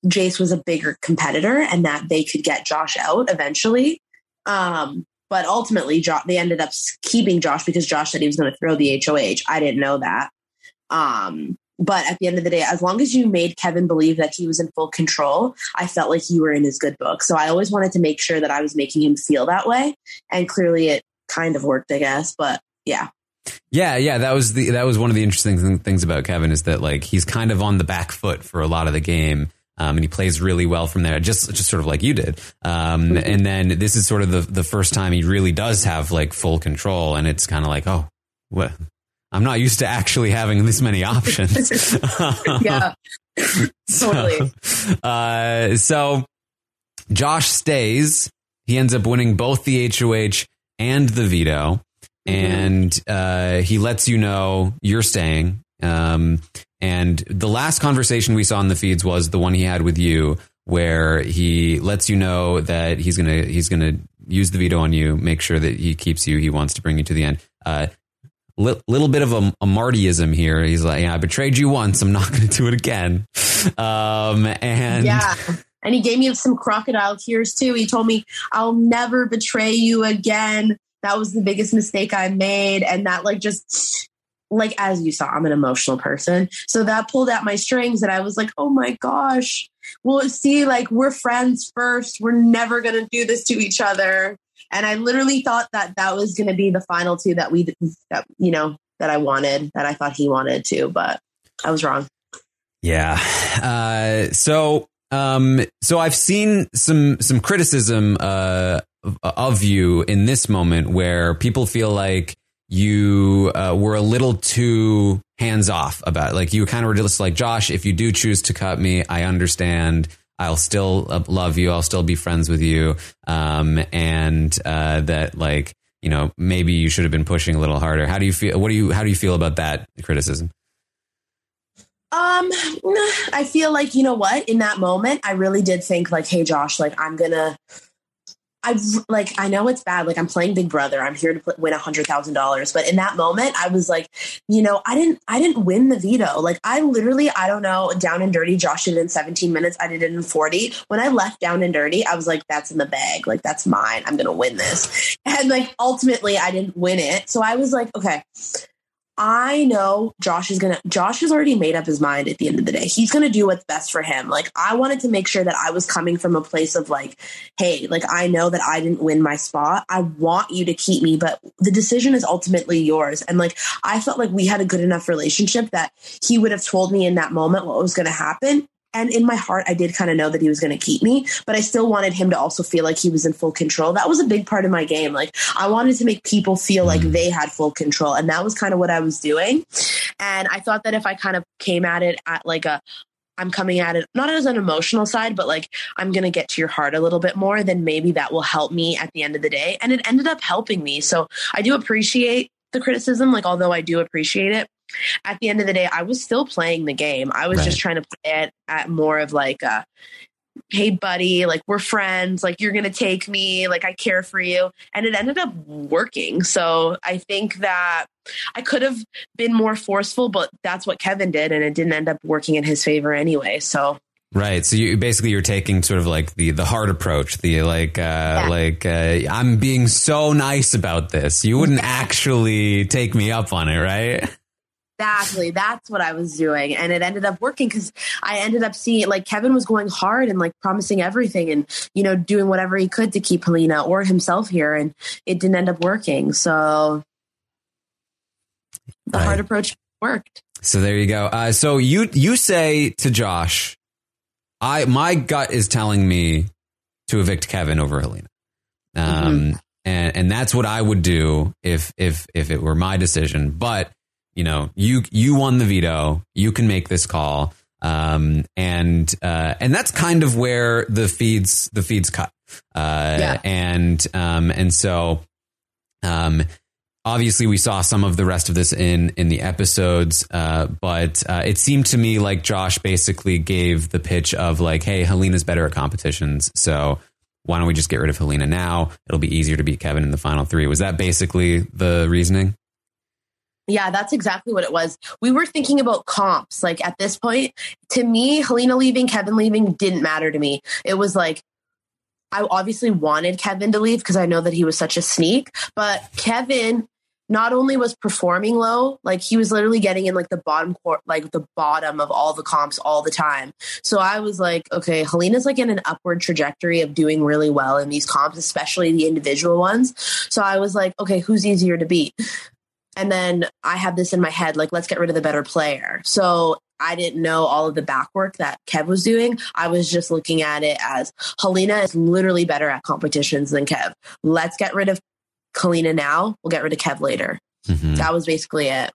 S2: Jace was a bigger competitor and that they could get Josh out eventually. Um, but ultimately, they ended up keeping Josh because Josh said he was going to throw the HOH. I didn't know that. Um, but at the end of the day, as long as you made Kevin believe that he was in full control, I felt like you were in his good book. So I always wanted to make sure that I was making him feel that way. And clearly it kind of worked, I guess. But yeah.
S1: Yeah, yeah, that was the that was one of the interesting things about Kevin is that like he's kind of on the back foot for a lot of the game. Um, and he plays really well from there, just just sort of like you did. Um, and then this is sort of the the first time he really does have like full control, and it's kind of like, oh, what? I'm not used to actually having this many options. <laughs>
S2: yeah.
S1: totally. <laughs> uh, so Josh stays. He ends up winning both the HOH and the veto, and uh, he lets you know you're staying. Um, and the last conversation we saw in the feeds was the one he had with you, where he lets you know that he's gonna he's gonna use the veto on you, make sure that he keeps you. He wants to bring you to the end. Uh, li- little bit of a, a Martyism here. He's like, yeah, I betrayed you once. I'm not <laughs> going to do it again. Um, and
S2: yeah. And he gave me some crocodile tears too. He told me, I'll never betray you again. That was the biggest mistake I made. And that, like, just like, as you saw, I'm an emotional person. So that pulled at my strings. And I was like, oh my gosh. Well, see, like, we're friends first. We're never going to do this to each other. And I literally thought that that was going to be the final two that we, that, you know, that I wanted, that I thought he wanted to, but I was wrong.
S1: Yeah. Uh, so, um, so I've seen some some criticism uh, of- you in this moment where people feel like you uh, were a little too hands off about it. Like you kind of were just like, Josh, if you do choose to cut me, I understand. I'll still uh, love you. I'll still be friends with you. Um, and uh, that like you know maybe you should have been pushing a little harder. How do you feel? What do you how do you feel about that criticism?
S2: Um, I feel like you know what? In that moment, I really did think like, "Hey, Josh, like I'm gonna." I like I know it's bad. Like I'm playing Big Brother. I'm here to pl- win a hundred thousand dollars. But in that moment, I was like, you know, I didn't I didn't win the veto. Like I literally I don't know. Down and dirty. Josh did it in 17 minutes. I did it in 40. When I left down and dirty, I was like, that's in the bag. Like that's mine. I'm gonna win this. <laughs> And like ultimately, I didn't win it. So I was like, okay. I know Josh is gonna. Josh has already made up his mind. At the end of the day, he's gonna do what's best for him. Like I wanted to make sure that I was coming from a place of like, hey, like I know that I didn't win my spot. I want you to keep me, but the decision is ultimately yours. And like I felt like we had a good enough relationship that he would have told me in that moment what was to happen. And in my heart, I did kind of know that he was going to keep me, but I still wanted him to also feel like he was in full control. That was a big part of my game. Like, I wanted to make people feel like mm-hmm. they had full control. And that was kind of what I was doing. And I thought that if I kind of came at it at like a, I'm coming at it not as an emotional side, but like I'm going to get to your heart a little bit more, then maybe that will help me at the end of the day. And it ended up helping me. So I do appreciate the criticism. Like, although I do appreciate it, at the end of the day, I was still playing the game. I was just trying to play it at more of like a, hey, buddy, like we're friends, like you're going to take me, like I care for you. And it ended up working. So I think that I could have been more forceful, but that's what Kevin did. And it didn't end up working in his favor anyway. So
S1: Right. So you basically you're taking sort of like the the hard approach, the like uh like uh I'm being so nice about this. You wouldn't actually take me up on it, right?
S2: Exactly. That's what I was doing. And it ended up working because I ended up seeing like Kevin was going hard and like promising everything and, you know, doing whatever he could to keep Helena or himself here. And it didn't end up working. So the hard approach worked.
S1: So there you go. Uh, so you you say to Josh, I my gut is telling me to evict Kevin over Helena. Um, and and that's what I would do if if if it were my decision. But you know, you you won the veto. You can make this call, um, and uh, and that's kind of where the feeds the feeds cut, uh,
S2: Yeah.
S1: and um, and so um, obviously we saw some of the rest of this in in the episodes uh, but uh, it seemed to me like josh basically gave the pitch of like hey helena's better at competitions. So why don't we just get rid of helena now? It'll be easier to beat kevin in the final three. Was that basically the reasoning
S2: Yeah, that's exactly what it was. We were thinking about comps. Like at this point, to me, Helena leaving, Kevin leaving didn't matter to me. It was like, I obviously wanted Kevin to leave because I know that he was such a sneak, but Kevin not only was performing low, like he was literally getting in like the bottom court, like the bottom of all the comps all the time. So I was like, okay, Helena's like in an upward trajectory of doing really well in these comps, especially the individual ones. So I was like, okay, who's easier to beat? And then I have this in my head, like, let's get rid of the better player. So I didn't know all of the back work that Kev was doing. I was just looking at it as Helena is literally better at competitions than Kev. Let's get rid of Helena now. We'll get rid of Kev later.
S1: Mhm.
S2: That was basically it.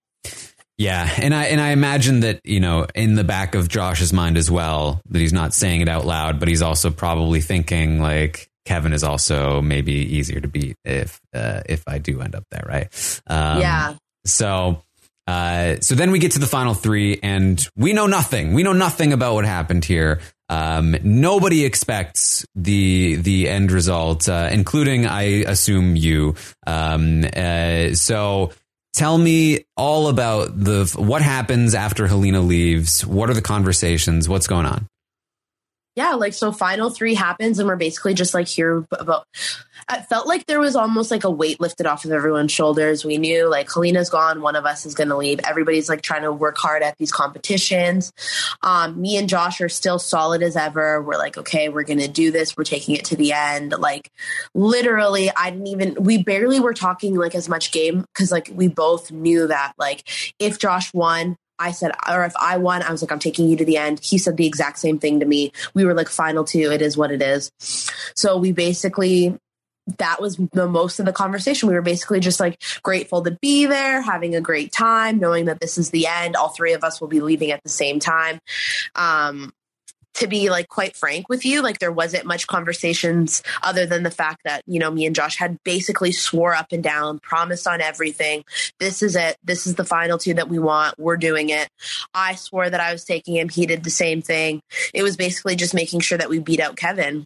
S1: Yeah, and I and I imagine that you know in the back of Josh's mind as well that he's not saying it out loud, but he's also probably thinking like Kevin is also maybe easier to beat if uh, if I do end up there, right? Um,
S2: Yeah.
S1: So. Uh, so then we get to the final three, and we know nothing. We know nothing about what happened here. Um, nobody expects the the end result, uh, including, I assume, you. Um, uh, so tell me all about the what happens after Helena leaves. What are the conversations? What's going on?
S2: Yeah, like so final three happens and we're basically just like here about it felt like there was almost like a weight lifted off of everyone's shoulders. We knew like Helena's gone, one of us is gonna leave. Everybody's like trying to work hard at these competitions. Um, me and Josh are still solid as ever. We're like, okay, we're gonna do this, we're taking it to the end. Like literally, I didn't even we barely were talking like as much game because like we both knew that like if Josh won, I said, or if I won, I was like, I'm taking you to the end. He said the exact same thing to me. We were like, final two, it is what it is. So we basically, that was the most of the conversation. We were basically just like grateful to be there, having a great time, knowing that this is the end. All three of us will be leaving at the same time. Um, to be like quite frank with you, like there wasn't much conversations other than the fact that, you know, me and Josh had basically swore up and down, promised on everything. This is it. This is the final two that we want. We're doing it. I swore that I was taking him. He did the same thing. It was basically just making sure that we beat out Kevin.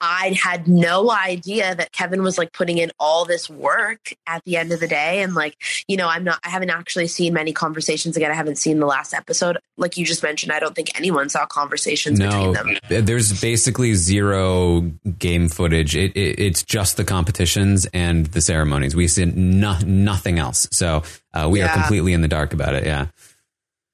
S2: I had no idea that Kevin was like putting in all this work at the end of the day. And like, you know, I'm not, I haven't actually seen many conversations again. I haven't seen the last episode. Like you just mentioned, I don't think anyone saw conversations between
S1: No,
S2: them.
S1: there's basically zero game footage. It, it, it's just the competitions and the ceremonies. We see no, nothing else. So uh, we are completely in the dark about it. Yeah.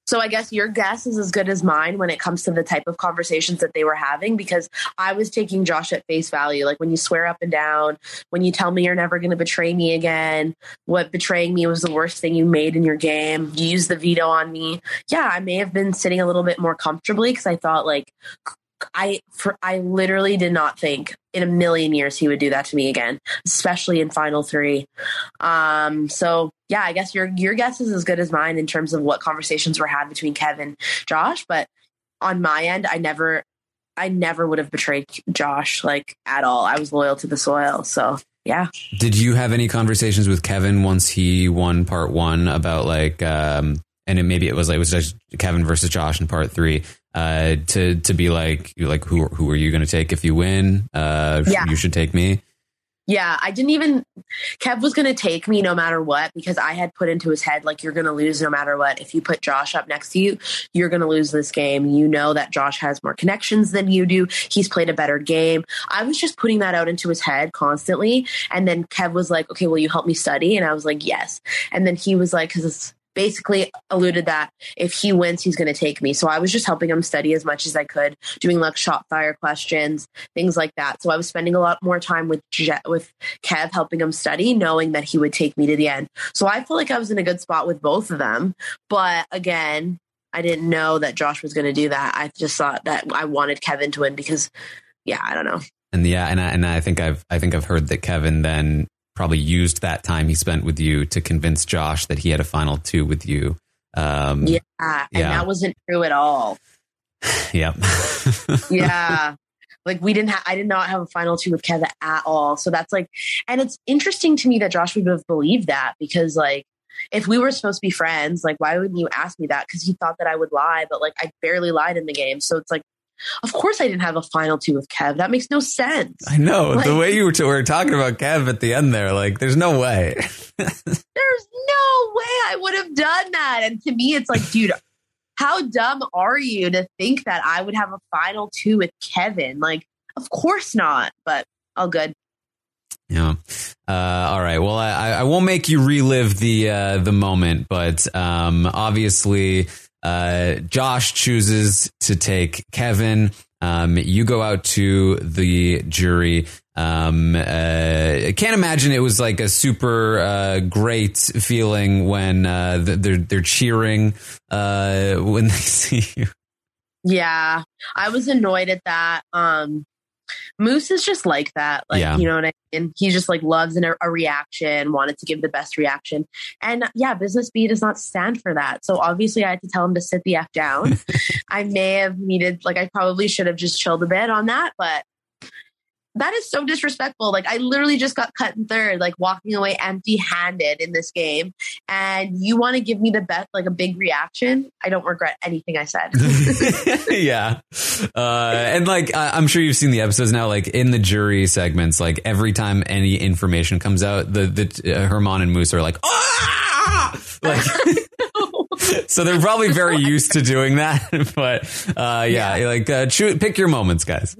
S2: So I guess your guess is as good as mine when it comes to the type of conversations that they were having because I was taking Josh at face value. Like when you swear up and down, when you tell me you're never going to betray me again, what betraying me was the worst thing you made in your game. You used the veto on me. Yeah, I may have been sitting a little bit more comfortably because I thought like I for I literally did not think in a million years he would do that to me again, especially in final 3. Um so yeah, I guess your your guess is as good as mine in terms of what conversations were had between Kevin, Josh, but on my end I never I never would have betrayed Josh like at all. I was loyal to the soil. So, yeah.
S1: Did you have any conversations with Kevin once he won part one about like, um, and it, maybe it was like it was just Kevin versus Josh in part three, uh, to to be like, like who who are you going to take if you win? Uh,
S2: Yeah.
S1: you should take me.
S2: Yeah, I didn't even. Kev was going to take me no matter what because I had put into his head, like, you're going to lose no matter what. If you put Josh up next to you, you're going to lose this game. You know that Josh has more connections than you do. He's played a better game. I was just putting that out into his head constantly. And then Kev was like, okay, will you help me study? And I was like, yes. And then he was like, because it's basically alluded that if he wins, he's going to take me. So I was just helping him study as much as I could, doing like shot fire questions, things like that. So I was spending a lot more time with Je- with Kev, helping him study, knowing that he would take me to the end. So I feel like I was in a good spot with both of them. But again, I didn't know that Josh was going to do that. I just thought that I wanted Kevin to win because, yeah, I don't know.
S1: And yeah, and I, and I think I've I think I've heard that Kevin then probably used that time he spent with you to convince Josh that he had a final two with you. Um,
S2: Yeah. And
S1: Yeah.
S2: that wasn't true at all. <sighs>
S1: Yep. <laughs>
S2: yeah. Like we didn't have, I did not have a final two with Kevin at all. So that's like, and it's interesting to me that Josh would have believed that because like, if we were supposed to be friends, like, why wouldn't you ask me that? Because he thought that I would lie, but like, I barely lied in the game. So it's like, of course I didn't have a final two with Kev. That makes no sense.
S1: I know the way you were, t- were talking about Kev at the end there. Like, there's no way. <laughs>
S2: There's no way I would have done that. And to me, it's like, dude, how dumb are you to think that I would have a final two with Kevin? Like, of course not, but all good.
S1: Yeah. Uh, all right. Well, I, I- I won't make you relive the uh, the moment, but um, obviously, uh, Josh chooses to take Kevin. Um, you go out to the jury. Um, uh, I can't imagine it was like a super uh, great feeling when uh, they're they're cheering uh, <laughs> when they see you.
S2: Yeah, I was annoyed at that. Um, Moose is just like that. Like,
S1: Yeah.
S2: you know what I mean? He just like loves an, a reaction, wanted to give the best reaction. And yeah, Business B does not stand for that. So obviously I had to tell him to sit the F down. <laughs> I may have needed, like, I probably should have just chilled a bit on that, but that is so disrespectful. Like, I literally just got cut in third, like walking away empty handed in this game. And you want to give me the best, like a big reaction? I don't regret anything I said. <laughs>
S1: yeah. Uh, and like, I, I'm sure you've seen the episodes now, like in the jury segments, like every time any information comes out, the, the uh, Herman and Moose are like, ah! Like, <laughs> so they're probably very <laughs> used to doing that. <laughs> But, uh, yeah, like, uh, choo- pick your moments, guys.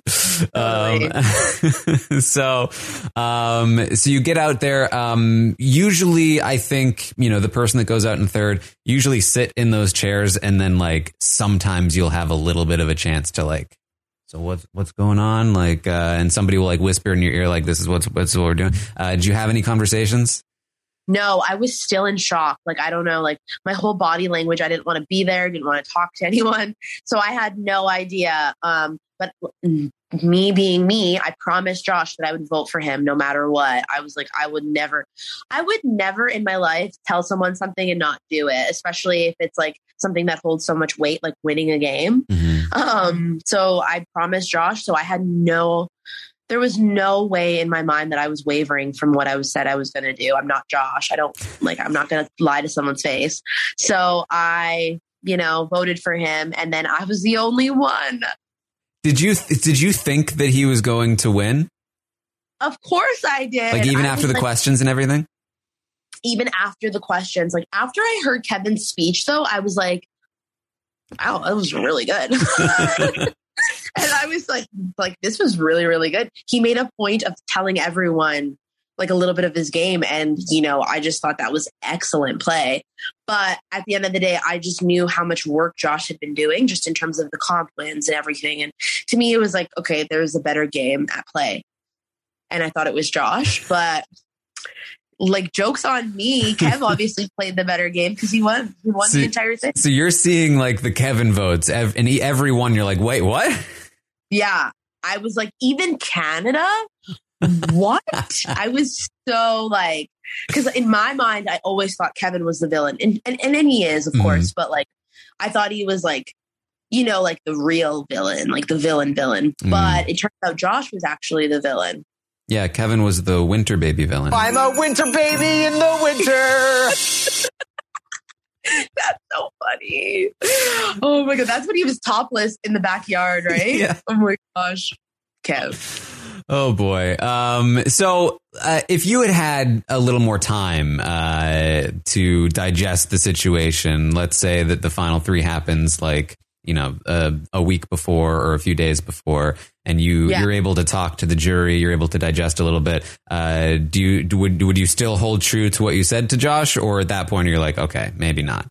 S1: Um, <laughs> so, um, so you get out there. Um, usually I think, you know, the person that goes out in third usually sit in those chairs and then like sometimes you'll have a little bit of a chance to like, so what's, what's going on? Like, uh, and somebody will like whisper in your ear, like, this is what's, what's what we're doing. Uh, did you have any conversations?
S2: No, I was still in shock. Like, I don't know, like my whole body language, I didn't want to be there, didn't want to talk to <laughs> anyone. So I had no idea. Um, but me being me, I promised Josh that I would vote for him no matter what. I was like, I would never, I would never in my life tell someone something and not do it, especially if it's like something that holds so much weight, like winning a game. Um, so I promised Josh. So I had no, there was no way in my mind that I was wavering from what I was said I was going to do. I'm not Josh. I don't like, I'm not going to lie to someone's face. So I, you know, voted for him. And then I was the only one.
S1: Did you, did you think that he was going to win?
S2: Of course I did.
S1: Like even
S2: I
S1: after the
S2: like-
S1: questions and everything?
S2: even after the questions, like after I heard Kevin's speech, though, I was like, wow, that was really good. <laughs> <laughs> and I was like, like this was really, really good. He made a point of telling everyone like a little bit of his game. And, you know, I just thought that was excellent play. But at the end of the day, I just knew how much work Josh had been doing just in terms of the comp wins and everything. And to me, it was like, okay, there's a better game at play. And I thought it was Josh, <laughs> but like jokes on me. Kev obviously <laughs> played the better game because he won. He won
S1: So-
S2: the entire thing.
S1: So you're seeing like the Kevin votes and every one you're like, wait, what?
S2: Yeah. I was like, even Canada? <laughs> what? I was so like, because in my mind, I always thought Kevin was the villain. And, and, and then he is, of
S1: Mhm.
S2: course, but like, I thought he was like, you know, like the real villain, like the villain villain.
S1: Mm.
S2: But it turns out Josh was actually the villain.
S1: Yeah, Kevin was the winter baby villain.
S9: I'm a winter baby in the winter. <laughs> <laughs>
S2: That's so funny. Oh my god, that's when he was topless in the backyard, <laughs> right?
S1: Yeah.
S2: Oh my gosh. Kev.
S1: Oh boy. Um, so uh, if you had had a little more time uh, to digest the situation, let's say that the final three happens like you know uh, a week before or a few days before, and you
S2: Yeah.
S1: you're able to talk to the jury, you're able to digest a little bit. Uh, do you do, would would you still hold true to what you said to Josh, or at that point you're like, okay, maybe not?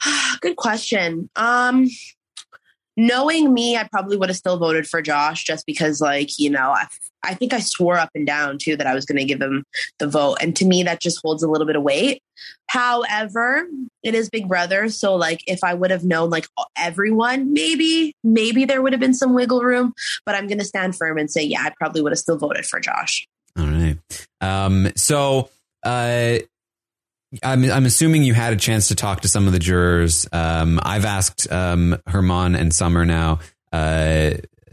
S1: <sighs>
S2: Good question. Um knowing me, I probably would have still voted for Josh just because like, you know, I I think I swore up and down too that I was going to give him the vote and to me that just holds a little bit of weight. However, it is Big Brother. So like if I would have known like everyone, maybe, maybe there would have been some wiggle room. But I'm gonna stand firm and say, yeah, I probably would have still voted for Josh.
S1: All right. Um, so uh, I'm I'm assuming you had a chance to talk to some of the jurors. Um, I've asked um, Herman and Summer now uh,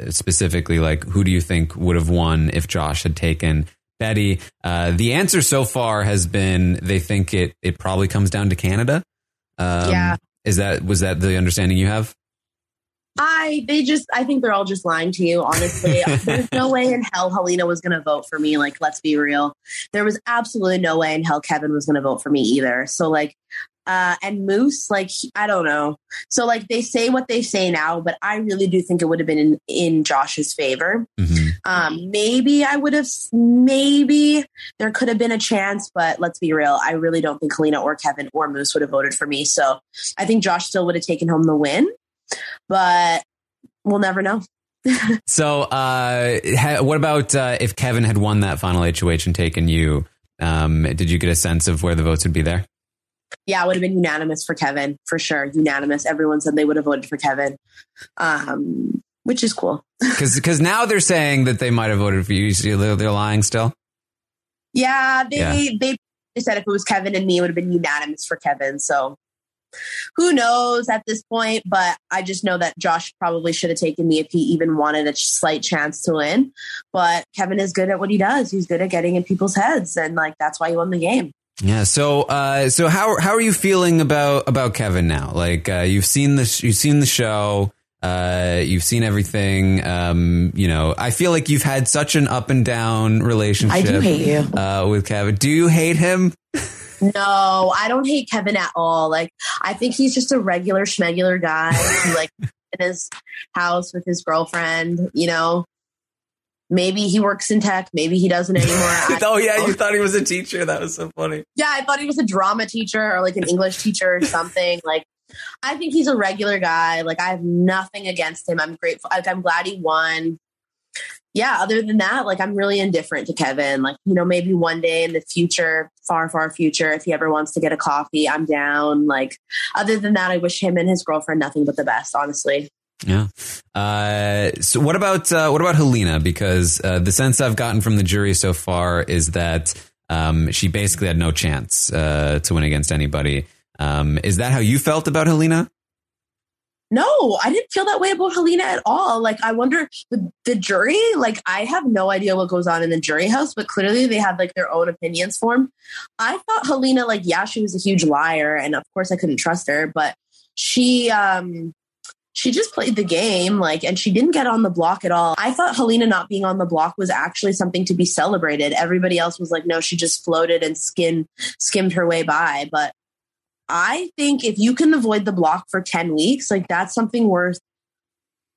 S1: specifically, like, who do you think would have won if Josh had taken Betty? Uh, the answer so far has been they think it it probably comes down to Canada. Um,
S2: Yeah.
S1: Is that was that the understanding you have?
S2: I they just I think they're all just lying to you, honestly. <laughs> There's no way in hell Helena was gonna vote for me. Like, let's be real. There was absolutely no way in hell Kevin was gonna vote for me either. So like uh and Moose, like he- I don't know. So like they say what they say now, but I really do think it would have been in, in Josh's favor. Um, maybe I would have, maybe there could have been a chance, but let's be real. I really don't think Helena or Kevin or Moose would have voted for me. So I think Josh still would have taken home the win, but we'll never know. <laughs>
S1: So, uh, ha- what about uh, if Kevin had won that final HOH and taken you? Um, did you get a sense of where the votes would be there?
S2: Yeah, it would have been unanimous for Kevin for sure. Unanimous. Everyone said they would have voted for Kevin, um, which is cool. <laughs>
S1: Because now they're saying that they might have voted for you. So They're, they're lying still.
S2: Yeah, they
S1: Yeah.
S2: they they said if it was Kevin and me, it would have been unanimous for Kevin. So who knows at this point? But I just know that Josh probably should have taken me if he even wanted a slight chance to win. But Kevin is good at what he does. He's good at getting in people's heads, and like that's why he won the game.
S1: Yeah. So, uh, so how how are you feeling about about Kevin now? Like uh, you've seen this, you've seen the show, uh, you've seen everything. Um, you know, I feel like you've had such an up and down relationship.
S2: I do hate you.
S1: uh, with Kevin. Do you hate him?
S2: No, I don't hate Kevin at all. Like, I think he's just a regular schmegular guy who, like, <laughs> in his house with his girlfriend, you know. Maybe he works in tech. Maybe he doesn't anymore. <laughs>
S1: Oh yeah,
S2: know.
S1: you thought he was a teacher. That was so funny.
S2: Yeah, I thought he was a drama teacher or like an English teacher or something. <laughs> Like, I think he's a regular guy. Like, I have nothing against him. I'm grateful. Like, I'm glad he won. Yeah, other than that, like, I'm really indifferent to Kevin. Like, you know, maybe one day in the future, far, far future, if he ever wants to get a coffee, I'm down. Like, other than that, I wish him and his girlfriend nothing but the best, honestly.
S1: Yeah. Uh, so what about uh, what about Helena? Because uh, the sense I've gotten from the jury so far is that um, she basically had no chance uh, to win against anybody. Um, is that how you felt about Helena?
S2: No, I didn't feel that way about Helena at all. Like, I wonder the, the jury, like, I have no idea what goes on in the jury house, but clearly they had like their own opinions formed. I thought Helena, like, yeah, she was a huge liar. And of course I couldn't trust her, but she, um, she just played the game, like, and she didn't get on the block at all. I thought Helena not being on the block was actually something to be celebrated. Everybody else was like, no, she just floated and skimmed skimmed her way by. But I think if you can avoid the block for 10 weeks, like that's something worth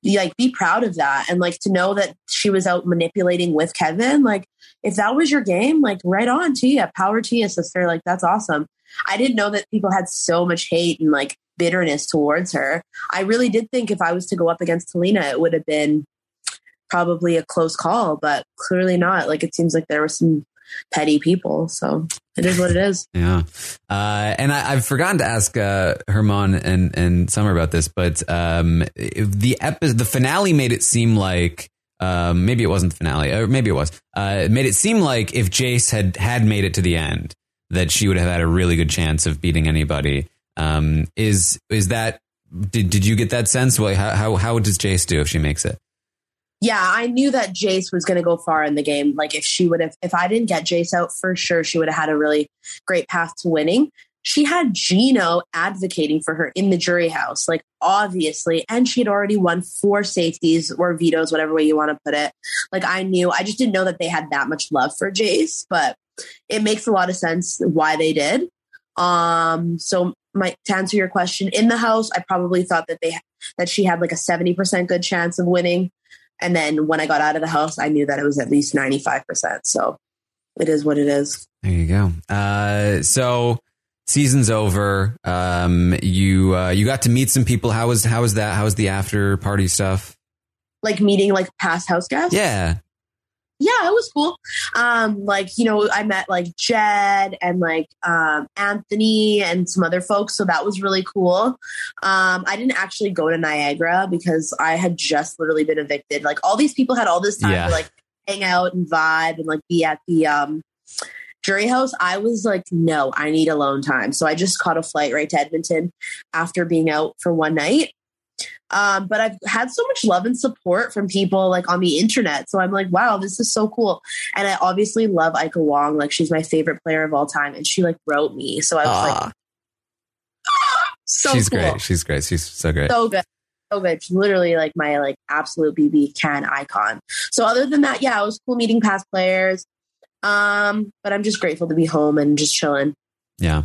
S2: like be proud of that and like to know that she was out manipulating with Kevin. Like if that was your game, like right on to you. Power to you, sister. Like that's awesome. I didn't know that people had so much hate and like bitterness towards her. I really did think if I was to go up against Helena, it would have been probably a close call, but clearly not. Like it seems like there were some petty people. So it is what it is. <laughs>
S1: Yeah. Uh, and I, I've forgotten to ask uh, Herman and, and Summer about this, but um, the epi- the finale made it seem like um, maybe it wasn't the finale, or maybe it was. Uh, it made it seem like if Jace had had made it to the end, that she would have had a really good chance of beating anybody. Um, is is that did did you get that sense? Well, how how, how does Jace do if she makes it?
S2: Yeah, I knew that Jace was going to go far in the game. Like if she would have, if I didn't get Jace out for sure, she would have had a really great path to winning. She had Gino advocating for her in the jury house, like obviously, and she had already won four safeties or vetoes, whatever way you want to put it. Like I knew, I just didn't know that they had that much love for Jace, but it makes a lot of sense why they did. Um, so my to answer your question, in the house, I probably thought that they that she had like a seventy percent good chance of winning. And then when I got out of the house, I knew that it was at least 95%. So it is what it is.
S1: There you go. Uh, so season's over. Um, you uh, you got to meet some people. How was how was that? How was the after party stuff?
S2: Like meeting like past house guests.
S1: Yeah.
S2: Yeah, it was cool. Um, like, you know, I met like Jed and like um, Anthony and some other folks. So that was really cool. Um, I didn't actually go to Niagara because I had just literally been evicted. Like all these people had all this time
S1: Yeah.
S2: to like hang out and vibe and like be at the um jury house. I was like, no, I need alone time. So I just caught a flight right to Edmonton after being out for one night. Um, but I've had so much love and support from people like on the internet. So I'm like, wow, this is so cool. And I obviously love Ika Wong. Like she's my favorite player of all time. And she like wrote me. So I was like, <gasps> so
S1: She's
S2: cool.
S1: great. She's great. She's so great.
S2: So good. So good. She's literally like my like absolute BB can icon. So other than that, yeah, it was cool meeting past players. Um, but I'm just grateful to be home and just chilling.
S1: Yeah.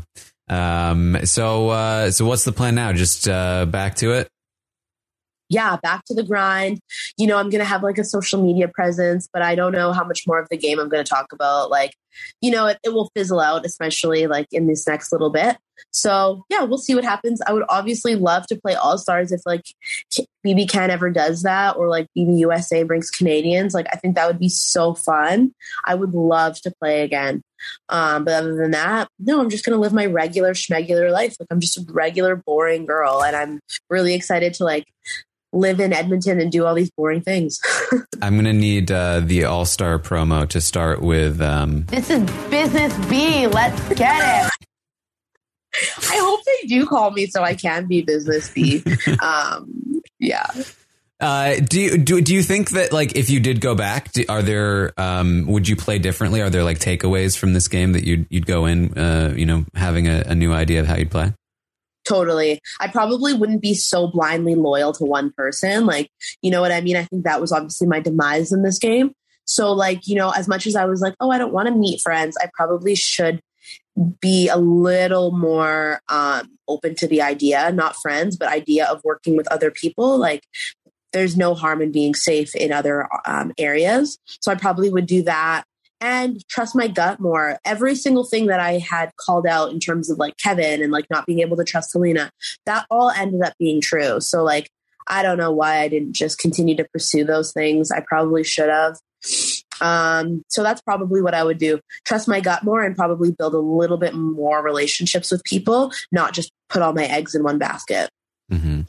S1: Um, so, uh, so what's the plan now? Just, uh, back to it?
S2: Yeah, back to the grind. You know, I'm going to have like a social media presence, but I don't know how much more of the game I'm going to talk about. Like, you know, it, it will fizzle out, especially like in this next little bit. So, yeah, we'll see what happens. I would obviously love to play All Stars if like BB Can ever does that or like BB USA brings Canadians. Like, I think that would be so fun. I would love to play again. Um, but other than that, no, I'm just going to live my regular schmegular life. Like, I'm just a regular, boring girl. And I'm really excited to like live in Edmonton and do all these boring things. <laughs>
S1: I'm going to need, uh, the All Star promo to start with, um,
S3: This is business B. Let's get it.
S2: I hope they do call me so I can be business B. <laughs> um, yeah.
S1: Uh, do you do do you think that like if you did go back, do, are there um would you play differently? Are there like takeaways from this game that you'd you'd go in uh you know having a, a new idea of how you'd play?
S2: Totally. I probably wouldn't be so blindly loyal to one person. Like, you know what I mean? I think that was obviously my demise in this game. So, like, you know, as much as I was like, oh, I don't want to meet friends, I probably should be a little more um, open to the idea, not friends, but idea of working with other people. Like, there's no harm in being safe in other um, areas. So I probably would do that and trust my gut more. Every single thing that I had called out in terms of like Kevin and like not being able to trust Helena, that all ended up being true. So like I don't know why I didn't just continue to pursue those things. I probably should have. Um, so that's probably what I would do. Trust my gut more and probably build a little bit more relationships with people, not just put all my eggs in one basket.
S1: hmm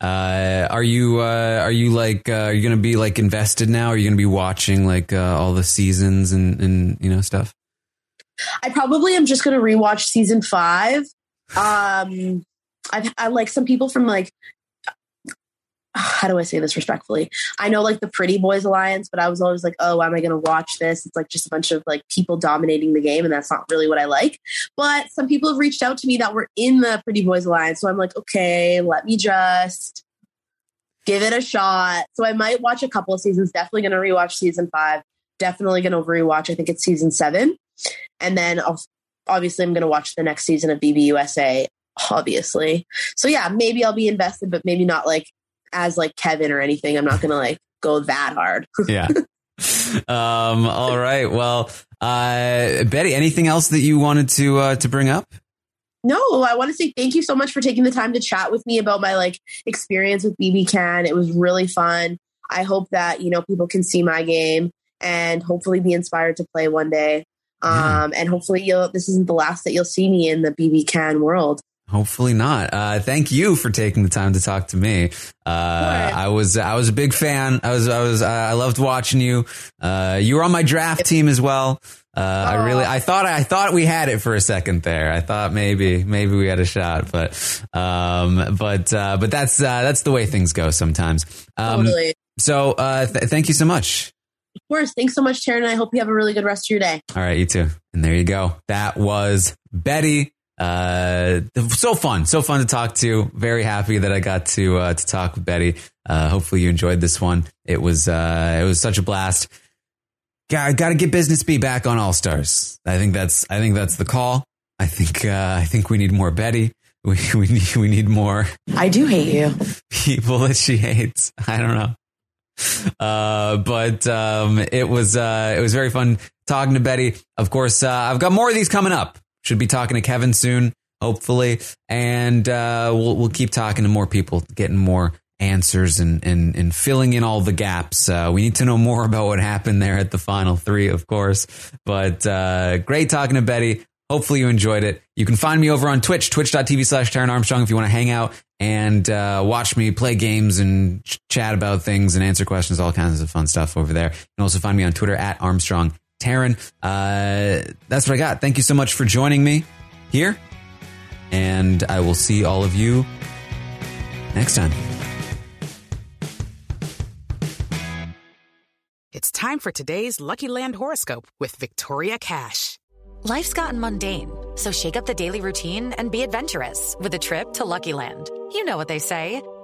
S1: Uh, are you uh, are you like uh, are you gonna be like invested now? Are you gonna be watching like uh, all the seasons and and you know stuff?
S2: I probably am just going to rewatch season five. <laughs> Um, I've I like some people from like <sighs> how do I say this respectfully? I know like the Pretty Boys Alliance, but I was always like, oh, am I going to watch this? It's like just a bunch of like people dominating the game, and that's not really what I like. But some people have reached out to me that were in the Pretty Boys Alliance, so I'm like, okay, let me just give it a shot. So I might watch a couple of seasons. Definitely going to rewatch season five. Definitely going to rewatch. I think it's season seven, and then I'll, obviously I'm going to watch the next season of BBUSA. Obviously, so yeah, maybe I'll be invested, but maybe not like as like Kevin or anything. I'm not going to like go that hard. <laughs>
S1: yeah. Um. All right. Well, uh, Betty, anything else that you wanted to uh, to bring up?
S2: No, I want to say thank you so much for taking the time to chat with me about my like experience with BB Can. It was really fun. I hope that, you know, people can see my game and hopefully be inspired to play one day. Um, and hopefully you'll this isn't the last that you'll see me in the BB Can world.
S1: Hopefully not. Uh, thank you for taking the time to talk to me. Uh, I was I was a big fan. I was I was I loved watching you. Uh, you were on my draft team as well. Uh, I really I thought I thought we had it for a second there. I thought maybe maybe we had a shot, but um, but uh, but that's uh, that's the way things go sometimes. Um,
S2: Totally.
S1: So uh, th- thank you so much.
S2: Of course. Thanks so much, Taran. I hope you have a really good rest of your day.
S1: All right, you too. And there you go. That was Betty. Uh, so fun, so fun to talk to. Very happy that I got to uh, to talk with Betty. Uh, hopefully you enjoyed this one. It was uh, it was such a blast. Got got to get Business B back on All Stars. I think that's I think that's the call. I think uh, I think we need more Betty. <laughs> We we need we need more
S2: I do hate you.
S1: people that she hates. I don't know. Uh, but um, it was uh, it was very fun talking to Betty. Of course, uh, I've got more of these coming up. Should be talking to Kevin soon, hopefully, and uh, we'll we'll keep talking to more people, getting more answers and, and, and filling in all the gaps. Uh, we need to know more about what happened there at the final three, of course. But uh, great talking to Betty. Hopefully you enjoyed it. You can find me over on Twitch, twitch.tv slash Taran Armstrong if you want to hang out and uh, watch me play games and ch- chat about things and answer questions, all kinds of fun stuff over there. You can also find me on Twitter at Armstrong Taran. Uh, that's what I got. Thank you so much for joining me here. And I will see all of you next time.
S11: It's time for today's Lucky Land horoscope with Victoria Cash.
S12: Life's gotten mundane, so shake up the daily routine and be adventurous with a trip to Lucky Land. You know what they say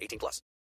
S6: 18 plus.